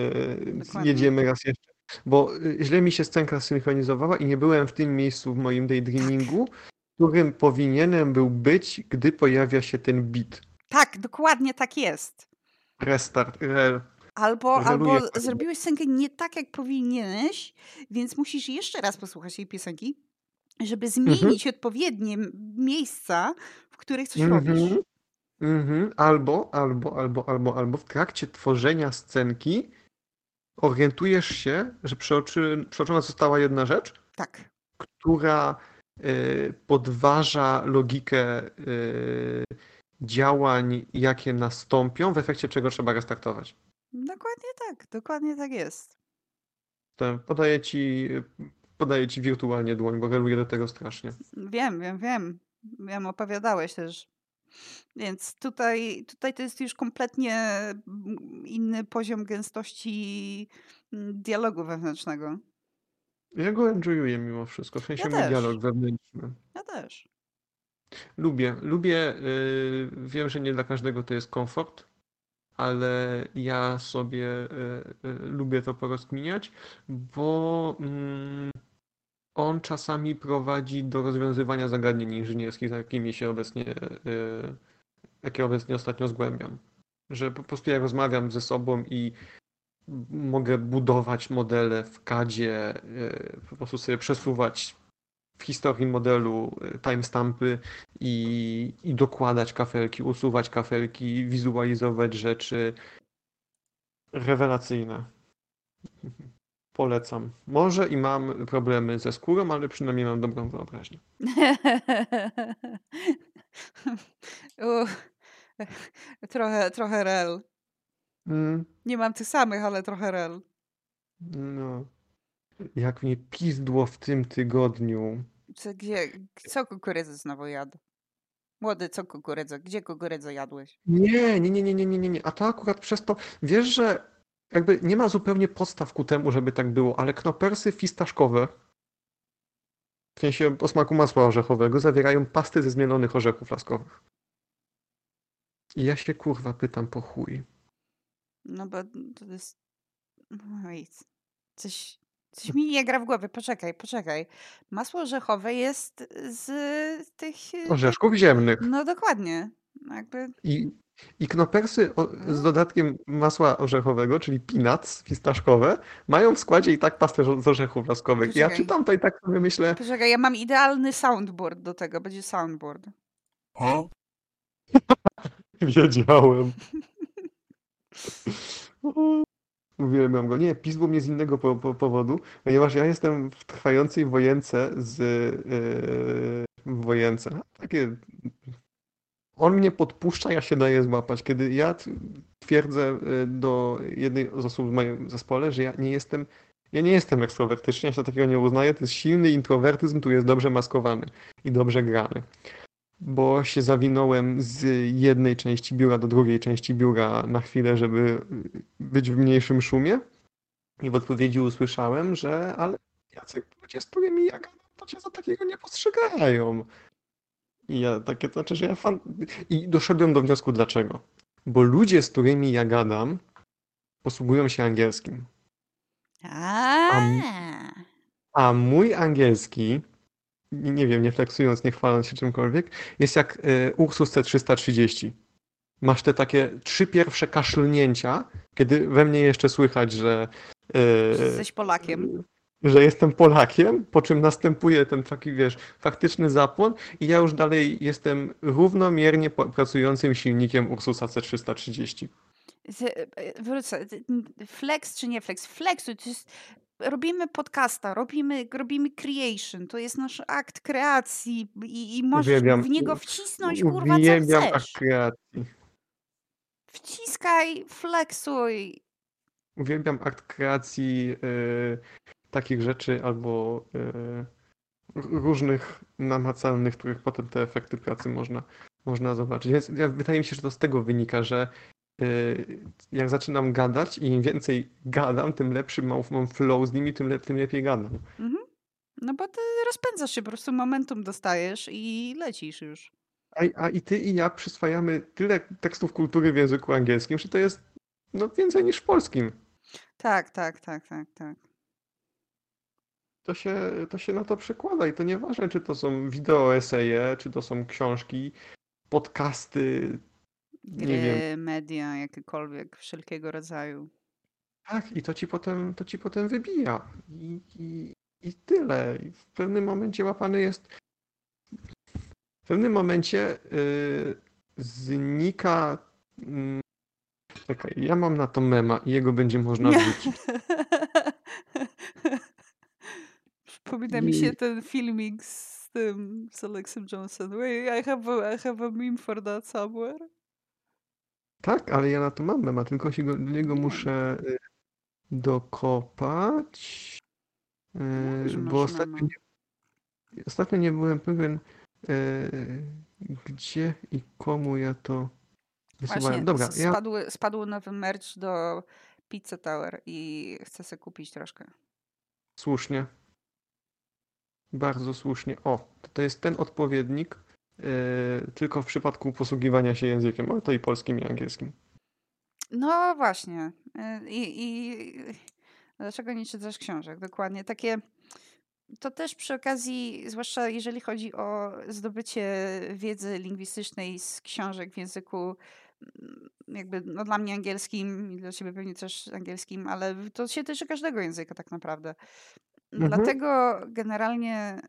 Dokładnie. jedziemy raz jeszcze. Bo e, źle mi się scenka synchronizowała i nie byłem w tym miejscu w moim daydreamingu, w którym powinienem był być, gdy pojawia się ten beat. Tak, dokładnie tak jest. Restart, re, Albo, albo zrobiłeś scenkę nie tak, jak powinieneś, więc musisz jeszcze raz posłuchać tej piosenki, żeby Mhm. zmienić odpowiednie m- miejsca, w których coś robisz. Mhm. Mhm. Albo, albo, albo, albo, albo w trakcie tworzenia scenki orientujesz się, że przeoczy, przeoczona została jedna rzecz, Tak. która y, podważa logikę y, działań, jakie nastąpią, w efekcie czego trzeba restartować. Dokładnie tak, dokładnie tak jest. Podaję ci, podaję ci wirtualnie dłoń, bo reluję do tego strasznie. Wiem, wiem, wiem. Wiem, opowiadałeś też. Więc tutaj, tutaj to jest już kompletnie mm, inny poziom gęstości mm, dialogu wewnętrznego. Ja go enjoyuję mimo wszystko, w sensie Ja mój dialog wewnętrzny. Ja też. Lubię, lubię, y, wiem, że nie dla każdego to jest komfort, ale ja sobie y, y, lubię to porozkminiać, bo mm, on czasami prowadzi do rozwiązywania zagadnień inżynierskich, z jakimi się obecnie, jakie obecnie ostatnio zgłębiam. Że po prostu ja rozmawiam ze sobą i mogę budować modele w CADzie, y, po prostu sobie przesuwać w historii modelu y, timestampy i, i dokładać kafelki, usuwać kafelki, wizualizować rzeczy. Rewelacyjne. Polecam. Może i mam problemy ze skórą, ale przynajmniej mam dobrą wyobraźnię. Uff. trochę, trochę rel. Mm, Nie mam tych samych, ale trochę rel. no. Jak mnie pizdło w tym tygodniu. Co, gdzie, co kukurydzę znowu jadł? Młody, co kukurydzę? Gdzie kukurydzę jadłeś? Nie, nie, nie, nie, nie, nie, nie. A to akurat przez to, wiesz, że jakby nie ma zupełnie podstaw ku temu, żeby tak było, ale knopersy fistaszkowe, w sensie o smaku masła orzechowego, zawierają pasty ze zmielonych orzechów laskowych. I ja się kurwa pytam po chuj. No bo to jest... Oj, coś, coś mi nie gra w głowie. Poczekaj, poczekaj. Masło orzechowe jest z tych... Orzeszków ziemnych. No dokładnie. Jakby... I I knopersy o, No. z dodatkiem masła orzechowego, czyli peanuts pistaszkowe, mają w składzie i tak pastę z orzechów laskowych. I ja Poczekaj. czytam to i tak sobie myślę, Poczekaj, ja mam idealny soundboard do tego, będzie soundboard. wiedziałem. Uwielbiam go. Nie, pisło mnie z innego po, po, powodu, ponieważ ja jestem w trwającej wojence z yy, wojence. Takie. On mnie podpuszcza, ja się daję złapać. Kiedy ja twierdzę y, do jednej z osób w moim zespole, że ja nie jestem. Ja nie jestem ekstrowertyczny, ja się takiego nie uznaję. To jest silny introwertyzm, tu jest dobrze maskowany i dobrze grany. Bo się zawinąłem z jednej części biura do drugiej części biura na chwilę, żeby być w mniejszym szumie. I w odpowiedzi usłyszałem, że ale Jacek, ludzie, z którymi ja gadam, to cię za takiego nie postrzegają. I ja takie to znaczy, że ja fan... I doszedłem do wniosku dlaczego. Bo ludzie, z którymi ja gadam, posługują się angielskim. A, A mój angielski, nie wiem, nie flexując, nie chwaląc się czymkolwiek, jest jak y, Ursus C330. Masz te takie trzy pierwsze kaszlnięcia, kiedy we mnie jeszcze słychać, że, y, że jesteś Polakiem. że jestem Polakiem, po czym następuje ten taki, wiesz, faktyczny zapłon i ja już dalej jestem równomiernie pracującym silnikiem Ursusa C330. Z- e, Wrócę. Flex czy nie flex? Flexuj. To jest, robimy podcasta, robimy, robimy creation. To jest nasz akt kreacji i, i możesz Uwielbiam- w niego wcisnąć kurwa co Uwielbiam chcesz. kreacji. Wciskaj, flexuj. Uwielbiam akt kreacji y, takich rzeczy albo y, różnych namacalnych, których potem te efekty pracy można, można zobaczyć. Więc ja, wydaje mi się, że to z tego wynika, że jak zaczynam gadać i im więcej gadam, tym lepszy mam, mam flow z nimi, tym, tym lepiej gadam. Mhm. No bo ty rozpędzasz się, po prostu momentum dostajesz i lecisz już. A, a i ty i ja przyswajamy tyle tekstów kultury w języku angielskim, że to jest no, więcej niż w polskim. Tak, tak, tak, tak, tak. To się, to się na to przekłada i to nieważne, czy to są wideo eseje, czy to są książki, podcasty, Gry, media, jakiekolwiek, wszelkiego rodzaju. Tak, i to ci potem, to ci potem wybija. I, i, i tyle. I w pewnym momencie łapany jest. W pewnym momencie y, znika. Mm, czekaj, ja mam na to mema i jego będzie można wrzucić. Przypomina mi się I- ten filmik z tym, z Alexem Johnson. Wait, I have a, I have a meme for that somewhere. Tak, ale ja na to mam mema, tylko się go, do niego Nie. muszę y, dokopać. y, że bo masz ostatnio mema. nie, ostatnio nie byłem pewien, y, gdzie i komu ja to wysyłałem. Właśnie, Dobra, ja spadł, spadł nowy merch do Pizza Tower i chcę sobie kupić troszkę. słusznie. Bardzo słusznie. O, to, jest ten odpowiednik, tylko w przypadku posługiwania się językiem, ale to i polskim, i angielskim. No właśnie. Y, I, i dlaczego nie czytasz książek? Dokładnie. Takie. To też przy okazji, zwłaszcza jeżeli chodzi o zdobycie wiedzy lingwistycznej z książek w języku mm, jakby no dla mnie angielskim i dla ciebie pewnie też angielskim, ale to się tyczy każdego języka tak naprawdę. Mhm. Dlatego generalnie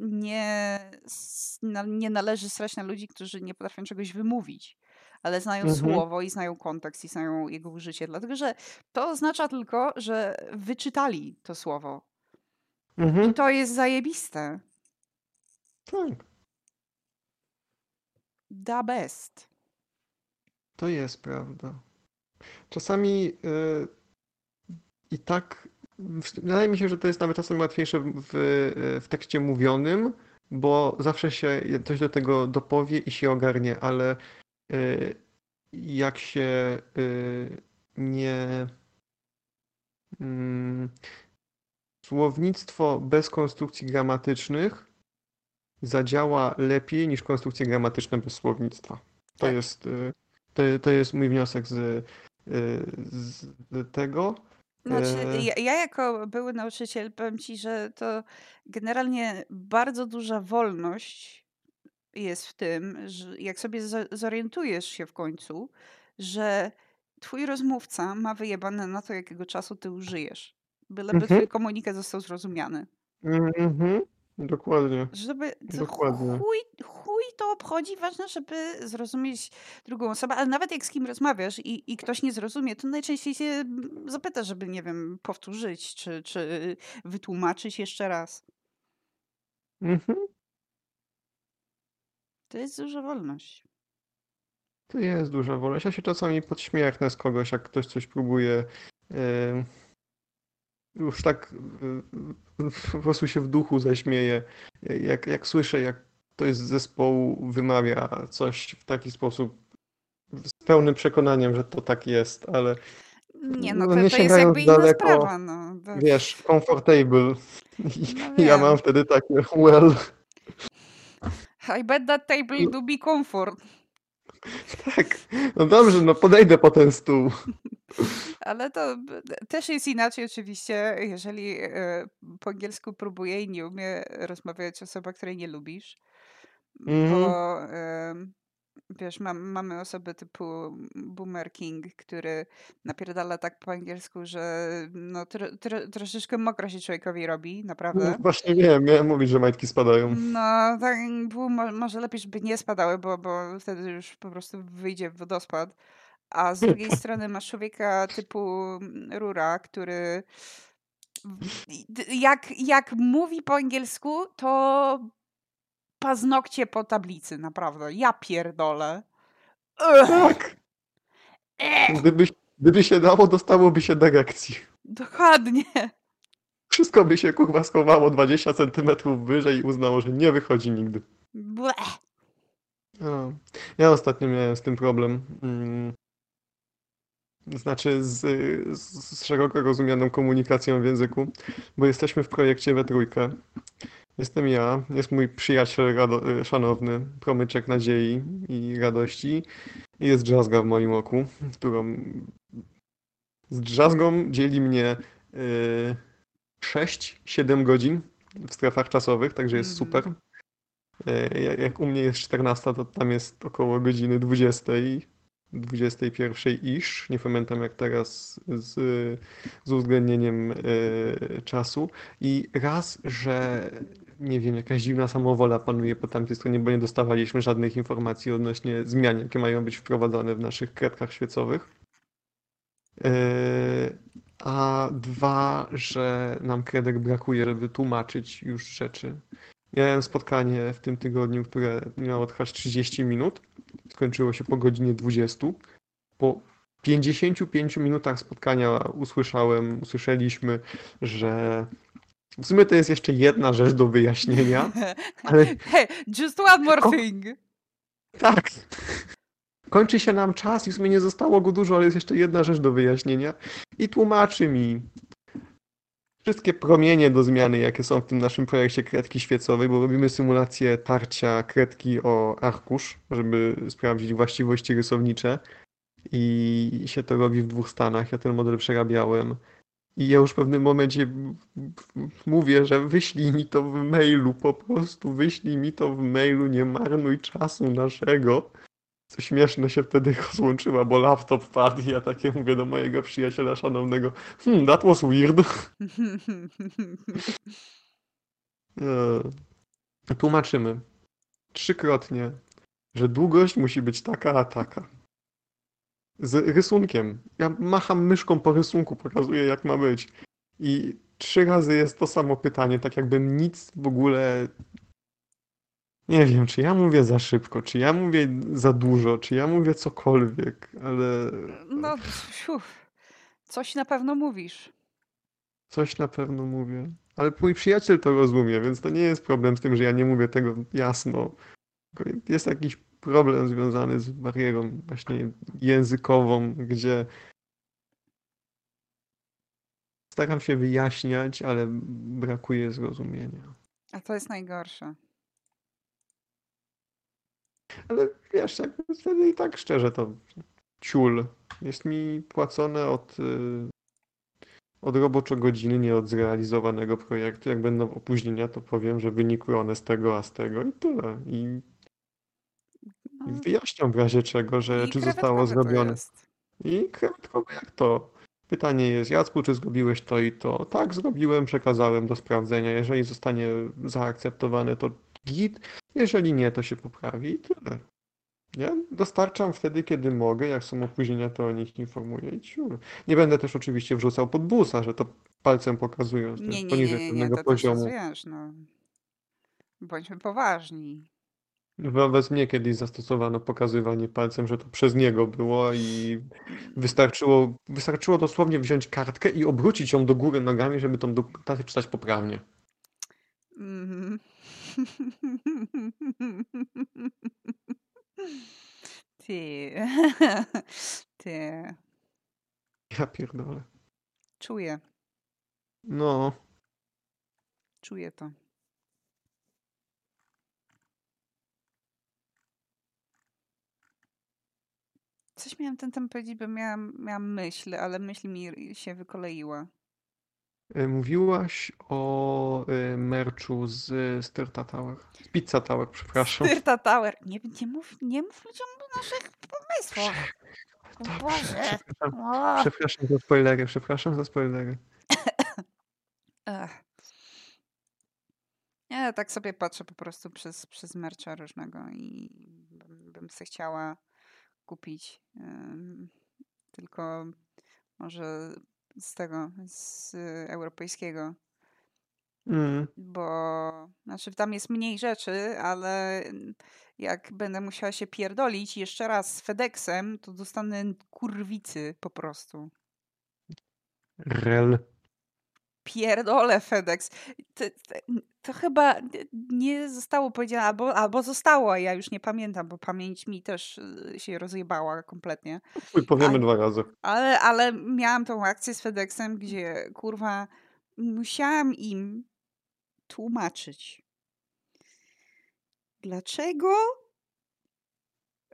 nie, nie należy srać na ludzi, którzy nie potrafią czegoś wymówić, ale znają Mhm. słowo i znają kontekst i znają jego użycie. Dlatego, że to oznacza tylko, że wyczytali to słowo. I Mhm, to jest zajebiste. tak, Da best. to jest prawda. Czasami y, i tak, wydaje mi się, że to jest nawet czasem łatwiejsze w, w, tekście mówionym, bo zawsze się coś do tego dopowie i się ogarnie, ale y, jak się y, nie. Mm, słownictwo bez konstrukcji gramatycznych zadziała lepiej niż konstrukcje gramatyczne bez słownictwa. To Tak. jest, y, to, to jest mój wniosek z, z tego. Znaczy, Eee. ja, ja jako były nauczyciel powiem ci, że to generalnie bardzo duża wolność jest w tym, że jak sobie zorientujesz się w końcu, że twój rozmówca ma wyjebane na to, jakiego czasu ty użyjesz. Byleby Mhm. twój komunikat został zrozumiany. Mhm. Dokładnie. Żeby Dokładnie. chuj, chuj to obchodzi, ważne, żeby zrozumieć drugą osobę, ale nawet jak z kim rozmawiasz i, i ktoś nie zrozumie, to najczęściej się mm, zapyta, żeby, nie wiem, powtórzyć, czy, czy wytłumaczyć jeszcze raz. Mhm. To jest duża wolność. To jest duża wolność. Ja się czasami podśmiechnę z kogoś, jak ktoś coś próbuje. e, już tak e, po prostu się w duchu zaśmieje. Jak, jak słyszę, jak ktoś z zespołu wymawia coś w taki sposób z pełnym przekonaniem, że to tak jest, ale Nie, No, no to, nie to jest jakby inna daleko, sprawa. No. To, wiesz, comfortable. No ja mam wtedy takie, well, I bet that table do be comfort. tak, no dobrze, no podejdę po ten stół. Ale to też jest inaczej oczywiście, jeżeli e, po angielsku próbuje i nie umie rozmawiać osoba, której nie lubisz. Mhm. Bo em, wiesz, mam, mamy osoby typu Boomer King, który napierdala tak po angielsku, że no, tro, tro, troszeczkę mokro się człowiekowi robi, naprawdę. Właśnie wiem, miałem mówić, że majtki spadają. No, tak mo- może lepiej, żeby nie spadały, bo, bo wtedy już po prostu wyjdzie w wodospad. A z drugiej strony masz człowieka typu Rura, który jak, jak mówi po angielsku, to paznokcie po tablicy, naprawdę. Ja pierdolę. Ugh, Tak, eh, gdyby, gdyby się dało, dostałoby się dyrekcji. dokładnie. Wszystko by się kurwa schowało 20 centymetrów wyżej i uznało, że nie wychodzi nigdy. Bleh. No. Ja ostatnio miałem z tym problem. Mm. Znaczy z, z, z szeroko rozumianą komunikacją w języku, bo jesteśmy w projekcie we trójkę. Jestem ja, jest mój przyjaciel rado, szanowny, promyczek nadziei i radości i jest drzazga w moim oku, którą z drzazgą dzieli mnie y, 6-7 godzin w strefach czasowych, także jest Mhm. super. E, Jak u mnie jest 14, to tam jest około godziny 20, 21 iż. Nie pamiętam jak teraz z, z uwzględnieniem e, czasu. I raz, że nie wiem, jakaś dziwna samowola panuje po tamtej stronie, bo nie dostawaliśmy żadnych informacji odnośnie zmian, jakie mają być wprowadzone w naszych kredkach świecowych. E, A dwa, że nam kredek brakuje, żeby tłumaczyć już rzeczy. Miałem spotkanie w tym tygodniu, które miało trwać 30 minut. Skończyło się po godzinie 20. Po 55 minutach spotkania usłyszałem, usłyszeliśmy, że w sumie to jest jeszcze jedna rzecz do wyjaśnienia, ale Hey, just one more thing. tak. Kończy się nam czas i w sumie nie zostało go dużo, ale jest jeszcze jedna rzecz do wyjaśnienia. I tłumaczy mi wszystkie promienie do zmiany, jakie są w tym naszym projekcie kredki świecowej, bo robimy symulację tarcia kredki o arkusz, żeby sprawdzić właściwości rysownicze. I się to robi w dwóch stanach. Ja ten model przerabiałem. I ja już w pewnym momencie mówię, że wyślij mi to w mailu, po prostu wyślij mi to w mailu, nie marnuj czasu naszego. Co śmieszne się wtedy rozłączyła, bo laptop padł i ja takie mówię do mojego przyjaciela szanownego, hmm, that was weird. E, Tłumaczymy trzykrotnie, że długość musi być taka, a taka. Z rysunkiem. Ja macham myszką po rysunku, pokazuję jak ma być. I trzy razy jest to samo pytanie, tak jakbym nic w ogóle. Nie wiem, czy ja mówię za szybko, czy ja mówię za dużo, czy ja mówię cokolwiek, ale No, fiu, coś na pewno mówisz. coś na pewno mówię. Ale mój przyjaciel to rozumie, więc to nie jest problem z tym, że ja nie mówię tego jasno. Jest jakiś problem związany z barierą właśnie językową, gdzie staram się wyjaśniać, ale brakuje zrozumienia. A to jest najgorsze. Ale wiesz, jak wtedy i tak szczerze to ciul. Jest mi płacone od, y, od roboczo godziny, nie od zrealizowanego projektu. Jak będą opóźnienia, to powiem, że wynikły one z tego, a z tego i tyle. I No. wyjaśnią w razie czego, że I czy zostało to zrobione. jest. I krewetkowe jak to? Pytanie jest, Jacku, czy zrobiłeś to i to? Tak, zrobiłem, przekazałem do sprawdzenia. Jeżeli zostanie zaakceptowane, to git. Jeżeli nie, to się poprawi i tyle. Ja dostarczam wtedy, kiedy mogę. Jak są opóźnienia, to o nich informuję i. Nie będę też oczywiście wrzucał pod busa, że to palcem pokazując, to Nie, jest nie, poniżej nie, nie, nie, pewnego to też jest, poziomu. wiesz, no. Bądźmy poważni. Wobec mnie kiedyś zastosowano pokazywanie palcem, że to przez niego było i wystarczyło, wystarczyło dosłownie wziąć kartkę i obrócić ją do góry nogami, żeby tą dokumentację czytać poprawnie. Mhm. Ty. Ty. Ja pierdolę. Czuję, No, czuję to. Coś miałam ten tam powiedzieć, bo miałam, miałam myśl, ale myśl mi się wykoleiła. y, mówiłaś o y, merchu z Styrta Tower. Z Pizza Tower, przepraszam. Styrta Tower. Nie, nie, mów, nie mów ludziom naszych Dobrze, Boże. przepraszam, O. przepraszam za spoilery, przepraszam za spoilery. Ja tak sobie patrzę po prostu przez, przez mercha różnego i bym, bym se chciała kupić. tylko może z tego, z europejskiego, Mm, bo znaczy tam jest mniej rzeczy, ale jak będę musiała się pierdolić jeszcze raz z FedExem, to dostanę kurwicy po prostu. rel. Pierdolę FedEx. To, to, to chyba nie zostało powiedziane, albo, albo zostało, a ja już nie pamiętam, bo pamięć mi też y, się rozjebała kompletnie. Chuj, powiemy dwa razy. Ale, ale miałam tą akcję z FedExem, gdzie kurwa musiałam im tłumaczyć, dlaczego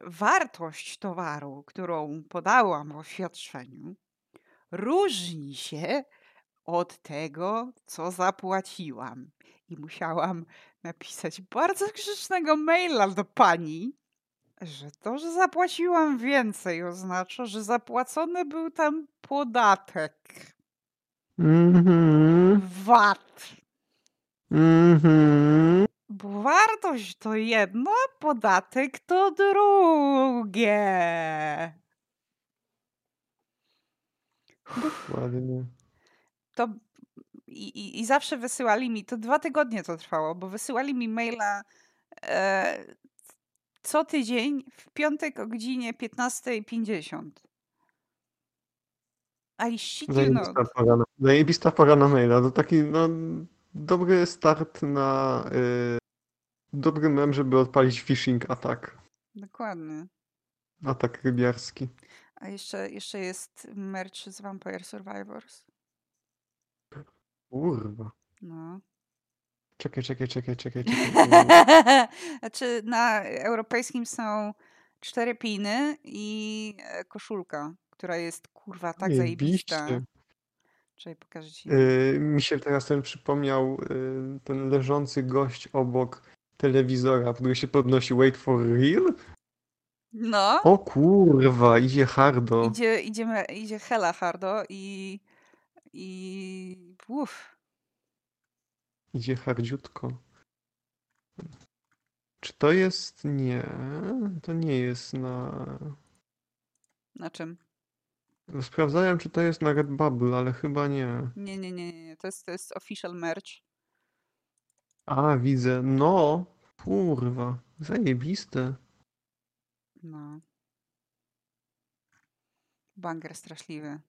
wartość towaru, którą podałam w oświadczeniu, różni się od tego, co zapłaciłam. I musiałam napisać bardzo grzecznego maila do pani, że to, że zapłaciłam więcej, oznacza, że zapłacony był tam podatek. Mhm, VAT. mhm. Bo wartość to jedno, podatek to drugie. Ładnie. To i, i, zawsze wysyłali mi, to dwa tygodnie to trwało, bo wysyłali mi maila e, co tydzień w piątek o godzinie 15.50. I shit you Zajebista not. pora na, zajebista pora na maila. To taki no, dobry start na y, dobry mem, żeby odpalić phishing atak. Dokładnie. Atak rybiarski. A jeszcze, jeszcze jest merch z Vampire Survivors. Kurwa. No. Czekaj, czekaj, czekaj, czekaj, czekaj. znaczy na europejskim są cztery piny i e, koszulka, która jest kurwa tak zajebista. Zajebiście. Czekaj, pokażę ci. Y, mi się teraz ten przypomniał y, ten leżący gość obok telewizora, który się podnosi Wait for real? No, O kurwa, idzie hardo. idzie, idziemy, idzie hella hardo i i uff, Idzie hardziutko. Czy to jest... Nie, to nie jest na... na czym? Sprawdzałem, czy to jest na Redbubble, ale chyba nie. Nie, nie, nie, nie, to jest, to jest official merch. A, widzę. No, kurwa, zajebiste. No. Banger straszliwy.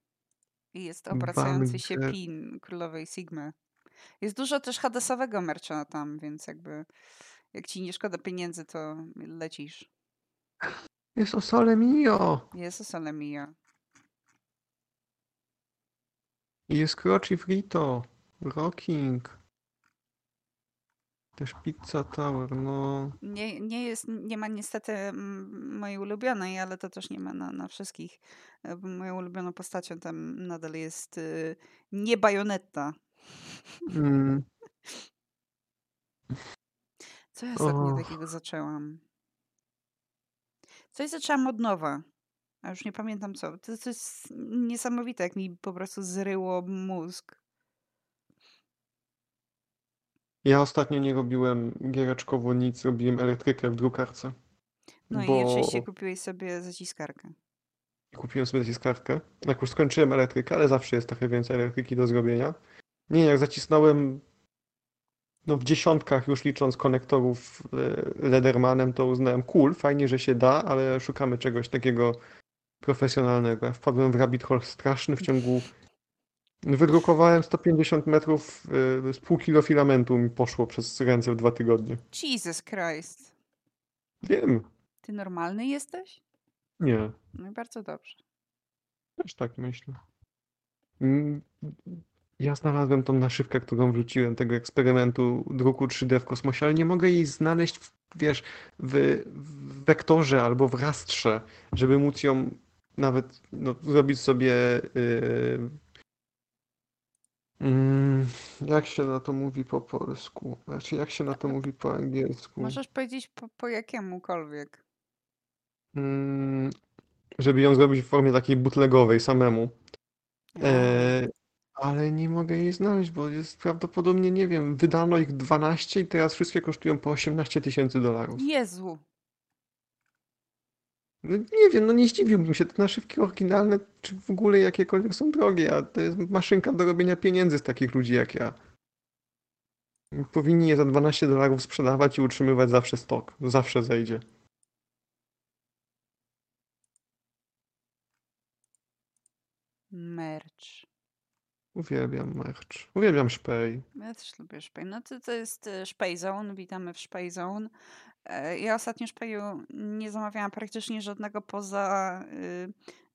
I jest obracający się Banger. pin królowej Sigmy. Jest dużo też hadesowego mercha tam, więc jakby jak ci nie szkoda pieniędzy, to lecisz. Jest o sole mio! Jest Solemia. I Jest Croci Frito. Rocking. Też Pizza Tower, no. Nie, nie, jest, nie ma niestety mm, mojej ulubionej, ale to też nie ma na, na wszystkich. E, Moją ulubioną postacią tam nadal jest y, nie bajonetta. Mm, Co ja ostatnio Och. takiego zaczęłam? Coś zaczęłam od nowa. A już nie pamiętam co. To, to jest niesamowite, jak mi po prostu zryło mózg. Ja ostatnio nie robiłem giereczkowo nic, robiłem elektrykę w drukarce. No i Bo oczywiście kupiłeś sobie zaciskarkę. kupiłem sobie zaciskarkę. Jak już skończyłem elektrykę, ale zawsze jest trochę więcej elektryki do zrobienia. Nie, jak zacisnąłem no w dziesiątkach już licząc konektorów e, Ledermanem, to uznałem cool, fajnie, że się da, ale szukamy czegoś takiego profesjonalnego. Ja wpadłem w rabbit hole straszny w ciągu... Wydrukowałem 150 metrów e, z pół kilo filamentu mi poszło przez ręce w dwa tygodnie. Jesus Christ. Wiem. Ty normalny jesteś? Nie. No i bardzo dobrze. Też tak myślę. Mm, Ja znalazłem tą naszywkę, którą wrzuciłem, tego eksperymentu druku 3D w kosmosie, ale nie mogę jej znaleźć, w, wiesz, w, w wektorze albo w rastrze, żeby móc ją nawet no, zrobić sobie. Yy, mm, jak się na to mówi po polsku? Znaczy, jak się na to mówi po angielsku? Możesz powiedzieć po, po jakiemukolwiek. Mm, żeby ją zrobić w formie takiej bootlegowej samemu. E, ale nie mogę jej znaleźć, bo jest prawdopodobnie, nie wiem, wydano ich 12 i teraz wszystkie kosztują po 18 tysięcy dolarów. Jezu. No, nie wiem, no nie zdziwiłbym się, te naszywki oryginalne, czy w ogóle jakiekolwiek są drogie, a to jest maszynka do robienia pieniędzy z takich ludzi jak ja. Powinni je za 12 dolarów sprzedawać i utrzymywać zawsze stok. Zawsze zejdzie. Merch. Uwielbiam merch. Uwielbiam szpej. Ja też lubię szpej. No to, to jest e, Szpejzone. Witamy w Szpejzone. E, Ja ostatnio szpeju nie zamawiałam praktycznie żadnego poza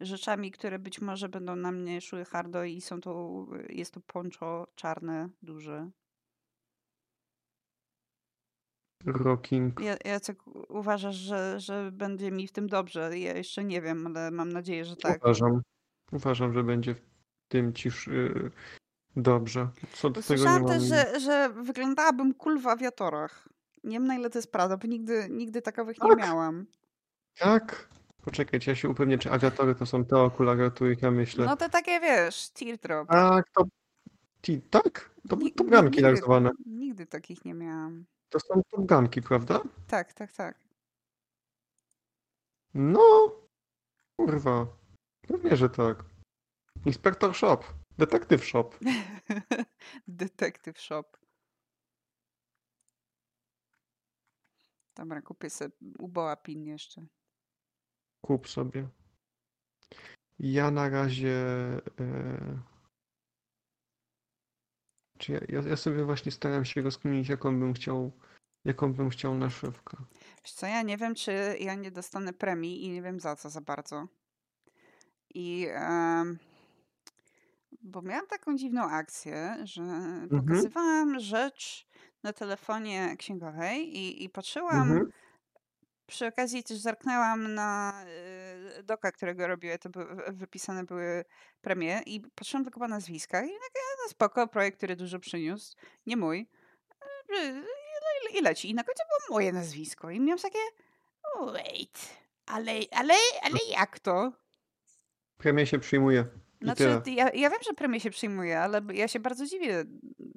y, rzeczami, które być może będą na mnie szły hardo i są to, jest to poncho czarne, duże. Rocking. Ja, Jacek, uważasz, że, że będzie mi w tym dobrze? Ja jeszcze nie wiem, ale mam nadzieję, że tak. Uważam. Uważam, że będzie tym cisz dobrze. Co do tego nie Słyszałam też, że, że wyglądałabym cool w awiatorach. Nie wiem na ile to jest prawda, bo nigdy, nigdy takowych nie Tak. miałam. Tak? Poczekajcie, ja się upewnię, czy awiatory to są te okulary, o których ja myślę. No to takie wiesz, teardrop. Tak, to. Ti, tak? To, Ni- to ni- gamki tak nigdy, zwane. nigdy takich nie miałam. To są to prawda? Tak, tak, tak. No. Kurwa. Pewnie, że tak. Inspektor Shop. Detektyw Shop. Detective Shop. Dobra, kupię sobie uboła pin jeszcze. Kup sobie. Ja na razie. E... Czy ja, ja, ja sobie właśnie staram się rozkminić, jaką bym chciał. Jaką bym chciał naszywkę. Wiesz co, ja nie wiem, czy ja nie dostanę premii i nie wiem za co za bardzo. I em, bo miałam taką dziwną akcję, że pokazywałam rzecz na telefonie księgowej i, i patrzyłam, Mhm. przy okazji też zerknęłam na y, doka, którego robiłem, to były, wypisane były premie i patrzyłam tylko po nazwiskach i takie, no spoko, projekt, który dużo przyniósł, nie mój. Y, I, i leci. I na końcu było moje nazwisko i miałam takie, wait, ale, ale, ale jak to? Premię się przyjmuje. Znaczy, ja, ja wiem, że premię się przyjmuje, ale ja się bardzo dziwię,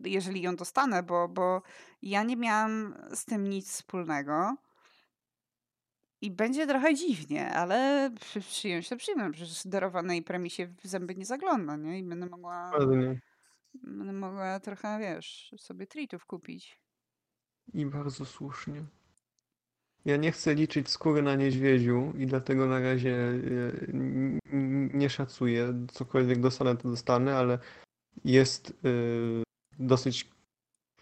jeżeli ją dostanę, bo, bo ja nie miałam z tym nic wspólnego. I będzie trochę dziwnie, ale przy, przyjąć to przyjmę. Przecież darowanej premii się w zęby nie zagląda, nie? I będę mogła, Ładnie. będę mogła trochę, wiesz, sobie treatów kupić. I bardzo słusznie. Ja nie chcę liczyć skóry na niedźwiedziu i dlatego na razie e, nie szacuję. Cokolwiek dostanę, to dostanę, ale jest e, dosyć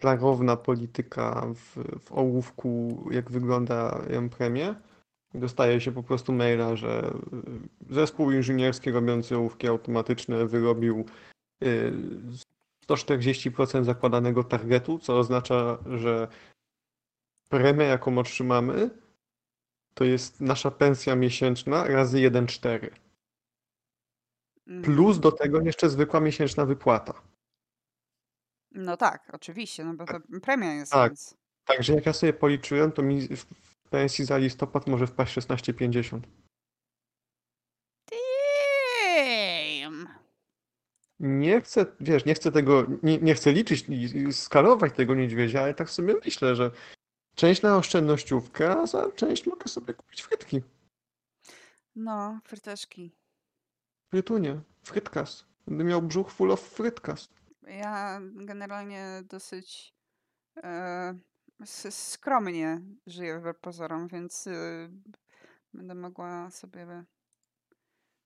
klarowna polityka w, w ołówku, jak wyglądają premie. Dostaje się po prostu maila, że e, zespół inżynierski robiący ołówki automatyczne wyrobił e, 140% zakładanego targetu, co oznacza, że premia, jaką otrzymamy, to jest nasza pensja miesięczna razy 1,4. Mhm. Plus do tego jeszcze zwykła miesięczna wypłata. No tak, oczywiście, no bo to premia jest, Tak. więc... Także jak ja sobie policzyłem, to mi w pensji za listopad może wpaść 16,50. Damn. Nie chcę, wiesz, nie chcę tego, nie, nie chcę liczyć skalować tego niedźwiedzia, ale tak sobie myślę, że część na oszczędnościówkę, a za część mogę sobie kupić frytki. No, fryteczki. Frytunie, frytkas. Będę miał brzuch full of frytkas. Ja generalnie dosyć e, skromnie żyję wbrew pozorom, więc y, będę mogła sobie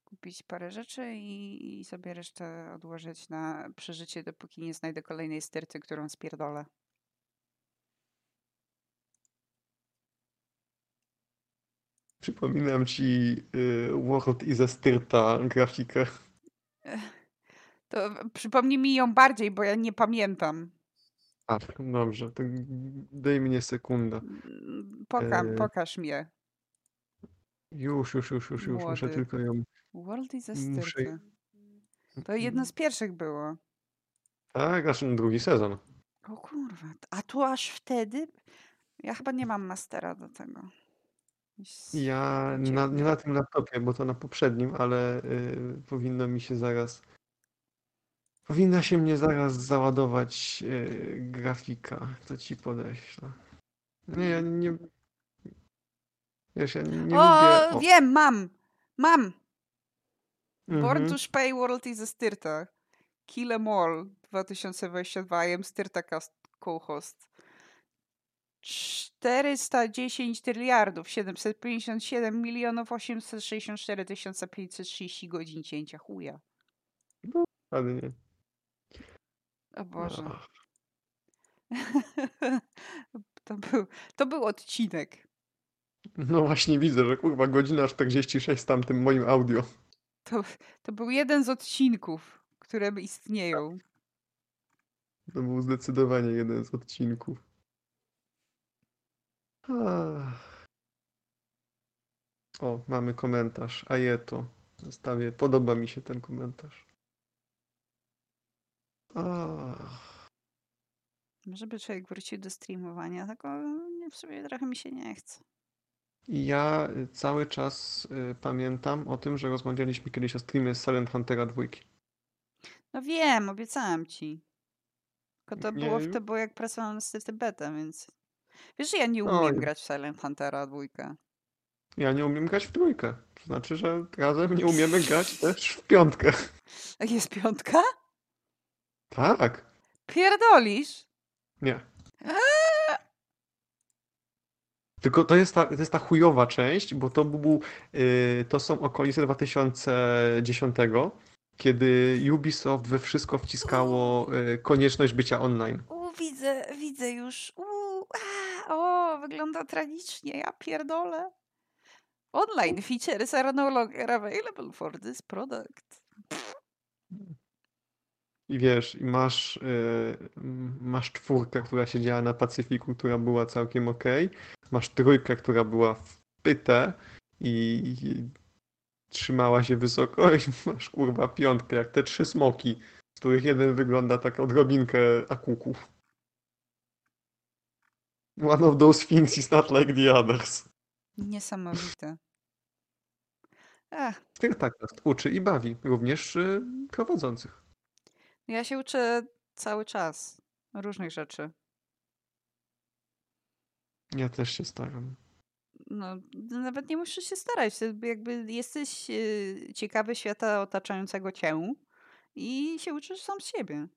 kupić parę rzeczy i, i sobie resztę odłożyć na przeżycie, dopóki nie znajdę kolejnej sterty, którą spierdolę. Przypominam ci y, World is a Styrta grafikę. To przypomnij mi ją bardziej, bo ja nie pamiętam. A, dobrze, to daj mnie sekundę. Mm, Poka, E, pokaż mnie. Już, już, już, już, już. Muszę tylko ją. World is a Muszę-. To jedno z pierwszych było. Tak, aż drugi sezon. O kurwa, a tu aż wtedy? Ja chyba nie mam mastera do tego. Ja na, nie na tym laptopie, bo to na poprzednim, ale y, powinno mi się zaraz. Powinna się mnie zaraz załadować y, grafika. To ci podeślę. Nie, ja nie. Wiesz, ja nie o, lubię. O, wiem, mam! Mam! Born mhm. to Spy World is a Styrta. Kill 'em all 2022. I am Styrta co-host. 410 tryliardów 757 milionów 864 530 godzin cięcia chuja. Ładnie. O Boże. Ach, To był, to był odcinek. No właśnie widzę, że kurwa godzina 46 z tamtym moim audio. To, to był jeden z odcinków, które istnieją. To był zdecydowanie jeden z odcinków. Ach. O, mamy komentarz. Ajeto. Zostawię. Podoba mi się ten komentarz. Ach. Może by człowiek wrócił do streamowania, tylko w sobie trochę mi się nie chce. Ja y, cały czas y, pamiętam o tym, że rozmawialiśmy kiedyś o streamie z Silent Huntera 2. No wiem, obiecałam ci. Tylko to było, Nie- to było jak pracowałam na City Beta, więc... Wiesz, że ja nie Oj. umiem grać w Silent Huntera dwójkę. Ja nie umiem grać w trójkę. To znaczy, że razem nie umiemy grać też w piątkę. Jest piątka? Tak. Pierdolisz? Nie. Tylko to jest ta, to jest ta chujowa część, bo to był, y, to są okolice 2010, kiedy Ubisoft we wszystko wciskało y, konieczność bycia online. U, widzę, widzę już. U, a, o, wygląda tragicznie, ja pierdolę. Online features are no longer available for this product. I wiesz, masz, y, m, masz czwórkę, która się działa na Pacyfiku, która była całkiem okej. Masz trójkę, która była w pytę i, i trzymała się wysoko i masz kurwa piątkę, jak te trzy smoki, z których jeden wygląda tak odrobinkę akuku. One of those things is not like the others. Niesamowite. Ech, Tyrtakast uczy i bawi, również y, prowadzących. ja się uczę cały czas różnych rzeczy. Ja też się staram. No, nawet nie musisz się starać. Jakby jesteś y, ciekawy świata otaczającego cię i się uczysz sam z siebie.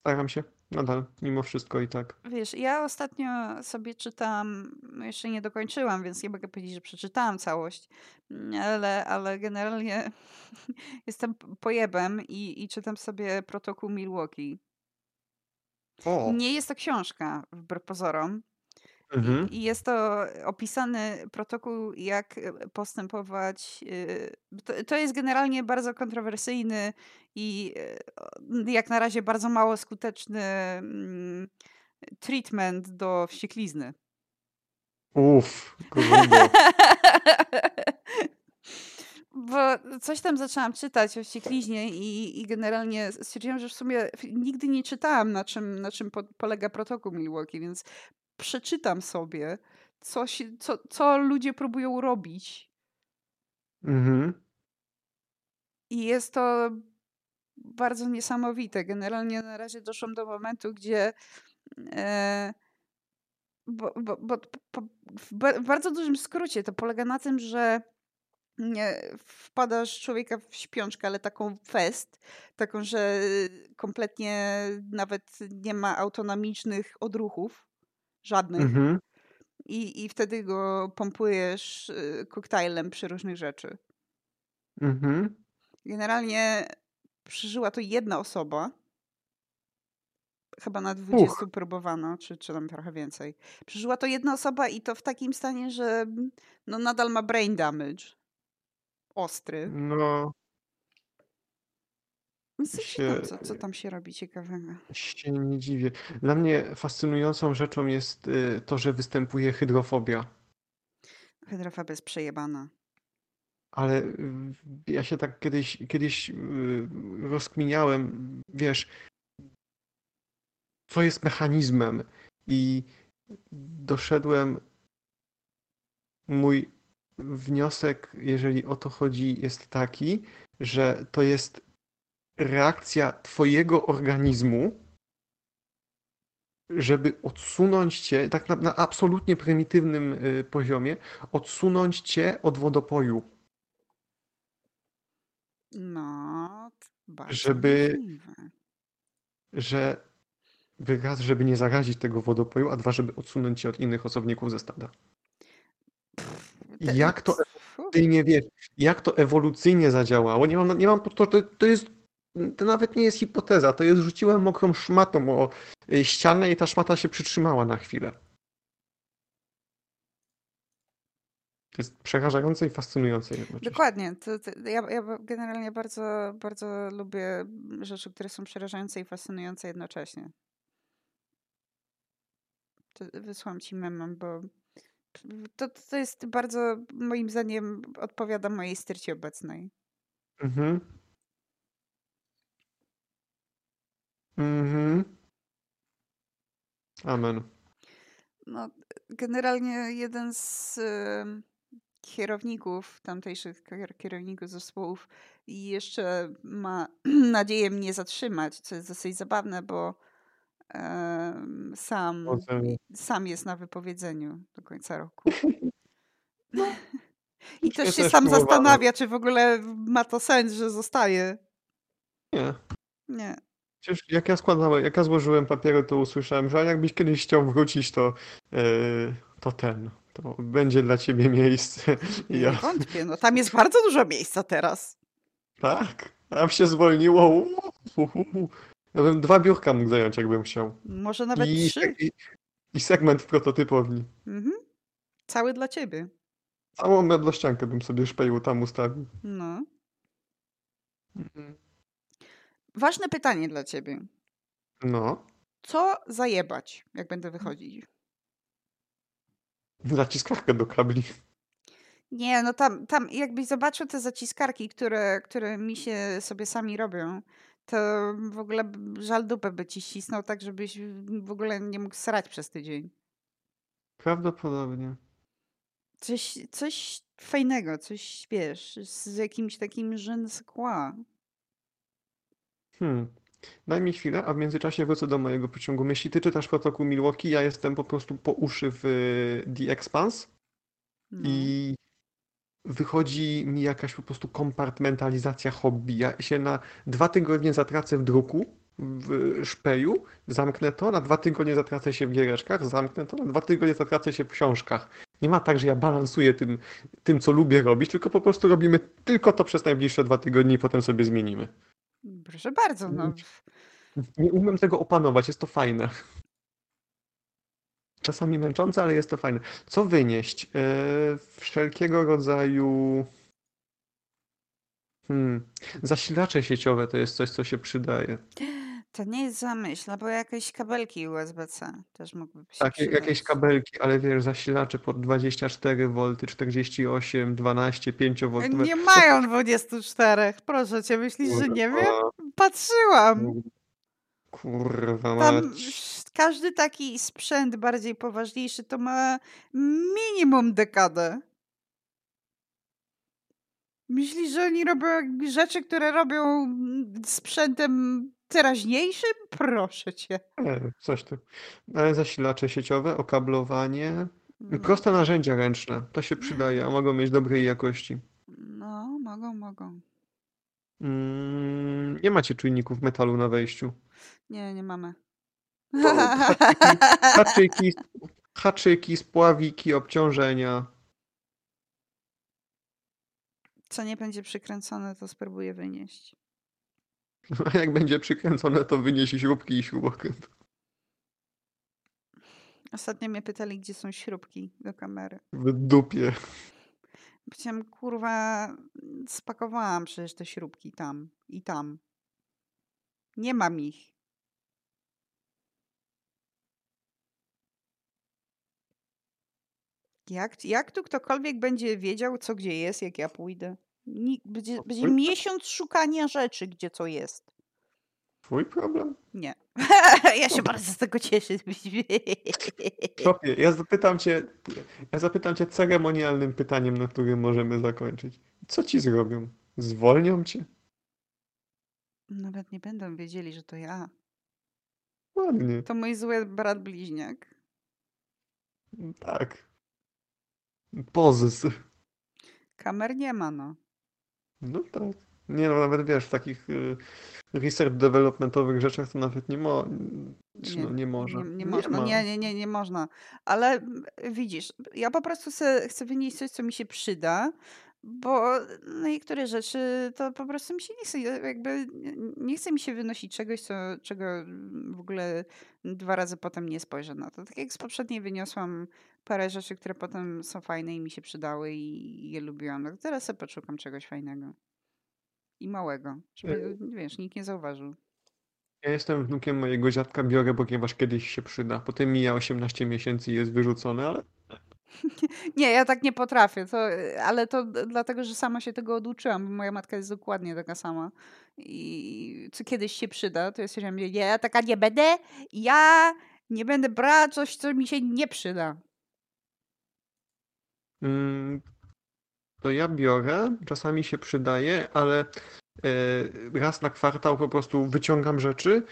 Staram się nadal, mimo wszystko i tak. Wiesz, ja ostatnio sobie czytałam, no jeszcze nie dokończyłam, więc nie mogę powiedzieć, że przeczytałam całość, mm, ale, ale generalnie jestem pojebem i, i czytam sobie protokół Milwaukee. O! Nie jest to książka, wbrew pozorom. Mhm. I, I jest to opisany protokół, jak e, postępować. e, To, to jest generalnie bardzo kontrowersyjny i e, jak na razie bardzo mało skuteczny mm, treatment do wścieklizny. Uff. Bo coś tam zaczęłam czytać o wściekliźnie i, i generalnie stwierdziłam, że w sumie nigdy nie czytałam, na czym, na czym po, polega protokół Milwaukee, więc przeczytam sobie, co, się, co, co ludzie próbują robić. Mhm. I jest to bardzo niesamowite. Generalnie na razie doszłam do momentu, gdzie e, bo, bo, bo, po, w ba- w bardzo dużym skrócie to polega na tym, że nie wpadasz człowieka w śpiączkę, ale taką fest, taką, że kompletnie nawet nie ma autonomicznych odruchów, żadnych. Mhm. I, I wtedy go pompujesz y, koktajlem przy różnych rzeczy. Mhm. Generalnie przeżyła to jedna osoba. Chyba na 20 próbowano, czy, czy tam trochę więcej. Przeżyła to jedna osoba i to w takim stanie, że mm, no nadal ma brain damage. Ostry. No, Coś się- tam, co, co tam się robi ciekawego? się nie dziwię. Dla mnie fascynującą rzeczą jest y, to, że występuje hydrofobia. Hydrofobia jest przejebana. Ale y, ja się tak kiedyś, kiedyś y, rozkminiałem, wiesz, co jest mechanizmem i doszedłem, mój wniosek, jeżeli o to chodzi, jest taki, że to jest reakcja twojego organizmu, żeby odsunąć cię, tak na, na absolutnie prymitywnym y, poziomie, odsunąć cię od wodopoju. No, bardzo Żeby- możliwe. że raz, żeby nie zarazić tego wodopoju, a dwa, żeby odsunąć się od innych osobników ze stada. Jak to Ty nie wiesz, jak to ewolucyjnie zadziałało. Nie mam, nie mam to, to, to jest, to nawet nie jest hipoteza, to jest rzuciłem mokrą szmatą o y, ścianę i ta szmata się przytrzymała na chwilę. To jest przerażające i fascynujące jednocześnie. Dokładnie. To, to, ja, ja generalnie bardzo, bardzo lubię rzeczy, które są przerażające i fascynujące jednocześnie. To wysłałam ci memem, bo to, to jest bardzo, moim zdaniem, odpowiada mojej styrcie obecnej. Mhm. Mhm. Amen. No, generalnie jeden z em, kierowników, tamtejszych kier- kierowników zespołów i jeszcze ma nadzieję mnie zatrzymać, co jest dosyć zabawne, bo em, sam, Potem- sam jest na wypowiedzeniu do końca roku. I Ja też się sam próbowałem. zastanawia, czy w ogóle ma to sens, że zostaje. Nie. Nie. Przecież jak ja składałem, jak ja złożyłem papiery, to usłyszałem, że jakbyś kiedyś chciał wrócić, to, yy, to ten, to będzie dla ciebie miejsce. I Nie ja, wątpię. No, tam jest bardzo dużo miejsca teraz. tak, tam się zwolniło. Uhuhu. Ja bym dwa biurka mógł zająć, jakbym chciał. Może nawet I, trzy. i, I segment w prototypowni. Mhm. Cały dla ciebie. Całą meblościankę bym sobie szpeju tam ustawił. No. Ważne pytanie dla ciebie. No, Co zajebać, jak będę wychodzić? zaciskarkę do kabli. Nie, no tam, tam jakbyś zobaczył te zaciskarki, które, które mi się sobie sami robią, to w ogóle żal dupę by ci ścisnął tak, żebyś w ogóle nie mógł srać przez tydzień. Prawdopodobnie. Coś, coś fajnego, coś, wiesz, z jakimś takim sais quoi. Hmm. Daj mi chwilę, a w międzyczasie wrócę do mojego pociągu myśli. Ty czytasz protokół Milwaukee, ja jestem po prostu po uszy w y, The Expanse No. i wychodzi mi jakaś po prostu kompartmentalizacja hobby. Ja się na dwa tygodnie zatracę w druku, w szpeju, zamknę to, na dwa tygodnie zatracę się w giereczkach, zamknę to, na dwa tygodnie zatracę się w książkach. Nie ma tak, że ja balansuję tym, tym, co lubię robić, tylko po prostu robimy tylko to przez najbliższe dwa tygodnie i potem sobie zmienimy. Proszę bardzo, no. Nie umiem tego opanować, jest to fajne. Czasami męczące, ale jest to fajne. Co wynieść? E, wszelkiego rodzaju. Hmm. Zasilacze sieciowe to jest coś, co się przydaje. To nie jest zamyśl, bo jakieś kabelki USB-C też mógłby się Takie, jakieś przydać. kabelki, ale wiesz, zasilacze pod 24 V, 48, 12, 5 V. Nie mają 24, proszę cię, myślisz, że nie wiem? Patrzyłam. Kurwa Tam mać. Każdy taki sprzęt bardziej poważniejszy to ma minimum dekadę. Myślisz, że oni robią rzeczy, które robią mm, sprzętem teraźniejszym? Proszę cię. Nie, coś tu. Ale zasilacze sieciowe, okablowanie, No, proste narzędzia ręczne, to się przydaje, a mogą mieć dobrej jakości. no mogą, mogą. Mm, nie macie czujników metalu na wejściu. Nie, nie mamy. To haczyki, haczyki, haczyki, spławiki, obciążenia. Co nie będzie przykręcone, to spróbuję wynieść. A jak będzie przykręcone, to wyniesie śrubki i śrubokręt. Ostatnio mnie pytali, gdzie są śrubki do kamery. W dupie. Powiedziałam, kurwa, spakowałam przecież te śrubki tam i tam. Nie mam ich. Jak, jak tu ktokolwiek będzie wiedział, co gdzie jest, jak ja pójdę? Będzie, będzie miesiąc szukania rzeczy, gdzie co jest. Twój problem? Nie. ja się bardzo z tego cieszę. Topie, ja zapytam cię, ja zapytam cię ceremonialnym pytaniem, na którym możemy zakończyć. Co ci zrobią? Zwolnią cię? Nawet nie będą wiedzieli, że to ja. Ładnie. To mój zły brat bliźniak. Tak. Pozys. Kamer nie ma, no. No tak. Nie no, nawet wiesz, w takich y, research developmentowych rzeczach to nawet nie, mo czy no, nie może. Nie, nie można. ma. Nie, nie, nie, nie można. Ale mm, widzisz, ja po prostu chcę wynieść coś, co mi się przyda, bo niektóre rzeczy to po prostu mi się nie chce, jakby nie- chce mi się wynosić czegoś, co, czego w ogóle dwa razy potem nie spojrzę na to. Tak jak z poprzedniej wyniosłam parę rzeczy, które potem są fajne i mi się przydały i je lubiłam. No teraz sobie poszukam czegoś fajnego. I małego, żeby, wiesz, nikt nie zauważył. Ja jestem wnukiem mojego dziadka, biorę, ponieważ kiedyś się przyda. Potem mija 18 miesięcy i jest wyrzucone, ale Nie, ja tak nie potrafię, to, ale to dlatego, że sama się tego oduczyłam, bo moja matka jest dokładnie taka sama. I co kiedyś się przyda, to ja mówię, nie, ja taka nie będę, ja nie będę brała coś, co mi się nie przyda. Mm, To ja biorę, czasami się przydaje, ale e, raz na kwartał po prostu wyciągam rzeczy,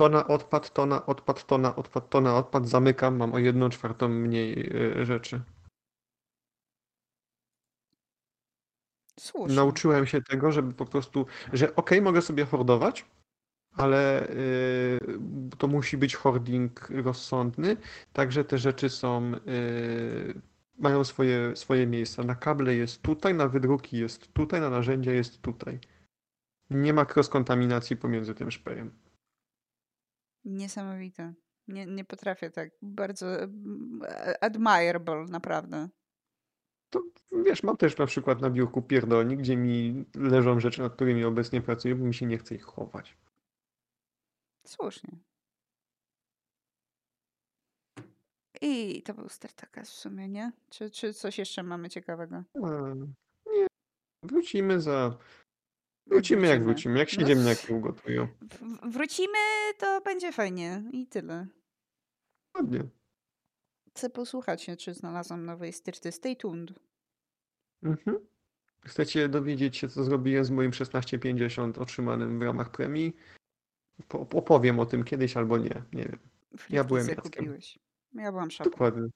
to na odpad, to na odpad, to na odpad, to na odpad, zamykam, mam o jedną czwartą mniej e, rzeczy. Słusznie. Nauczyłem się tego, żeby po prostu, że okej, mogę sobie hordować, ale y, to musi być hoarding rozsądny, także te rzeczy są, y, mają swoje, swoje miejsca. Na kable jest tutaj, na wydruki jest tutaj, na narzędzia jest tutaj. Nie ma cross-kontaminacji pomiędzy tym szpejem. Niesamowite. Nie, nie potrafię tak. Bardzo mm, admirable, naprawdę. To wiesz, mam też na przykład na biurku pierdolnik, gdzie mi leżą rzeczy, nad którymi obecnie pracuję, bo mi się nie chce ich chować. Słusznie. I to był Startakas w sumie, nie? Czy, czy coś jeszcze mamy ciekawego? A, nie, wrócimy za. Wrócimy jak wrócimy, jak się No. ziemniaki ugotują. W- Wrócimy, to będzie fajnie. I tyle. Ładnie. Chcę posłuchać się, czy znalazłam nowej styrty. Stay tuned. Mhm. Chcecie dowiedzieć się, co zrobiłem z moim 1650 otrzymanym w ramach premii? Po- Opowiem o tym kiedyś albo nie. Nie wiem. Frytki byłem Jackiem. kupiłeś. Ja byłam szopą. Dokładnie.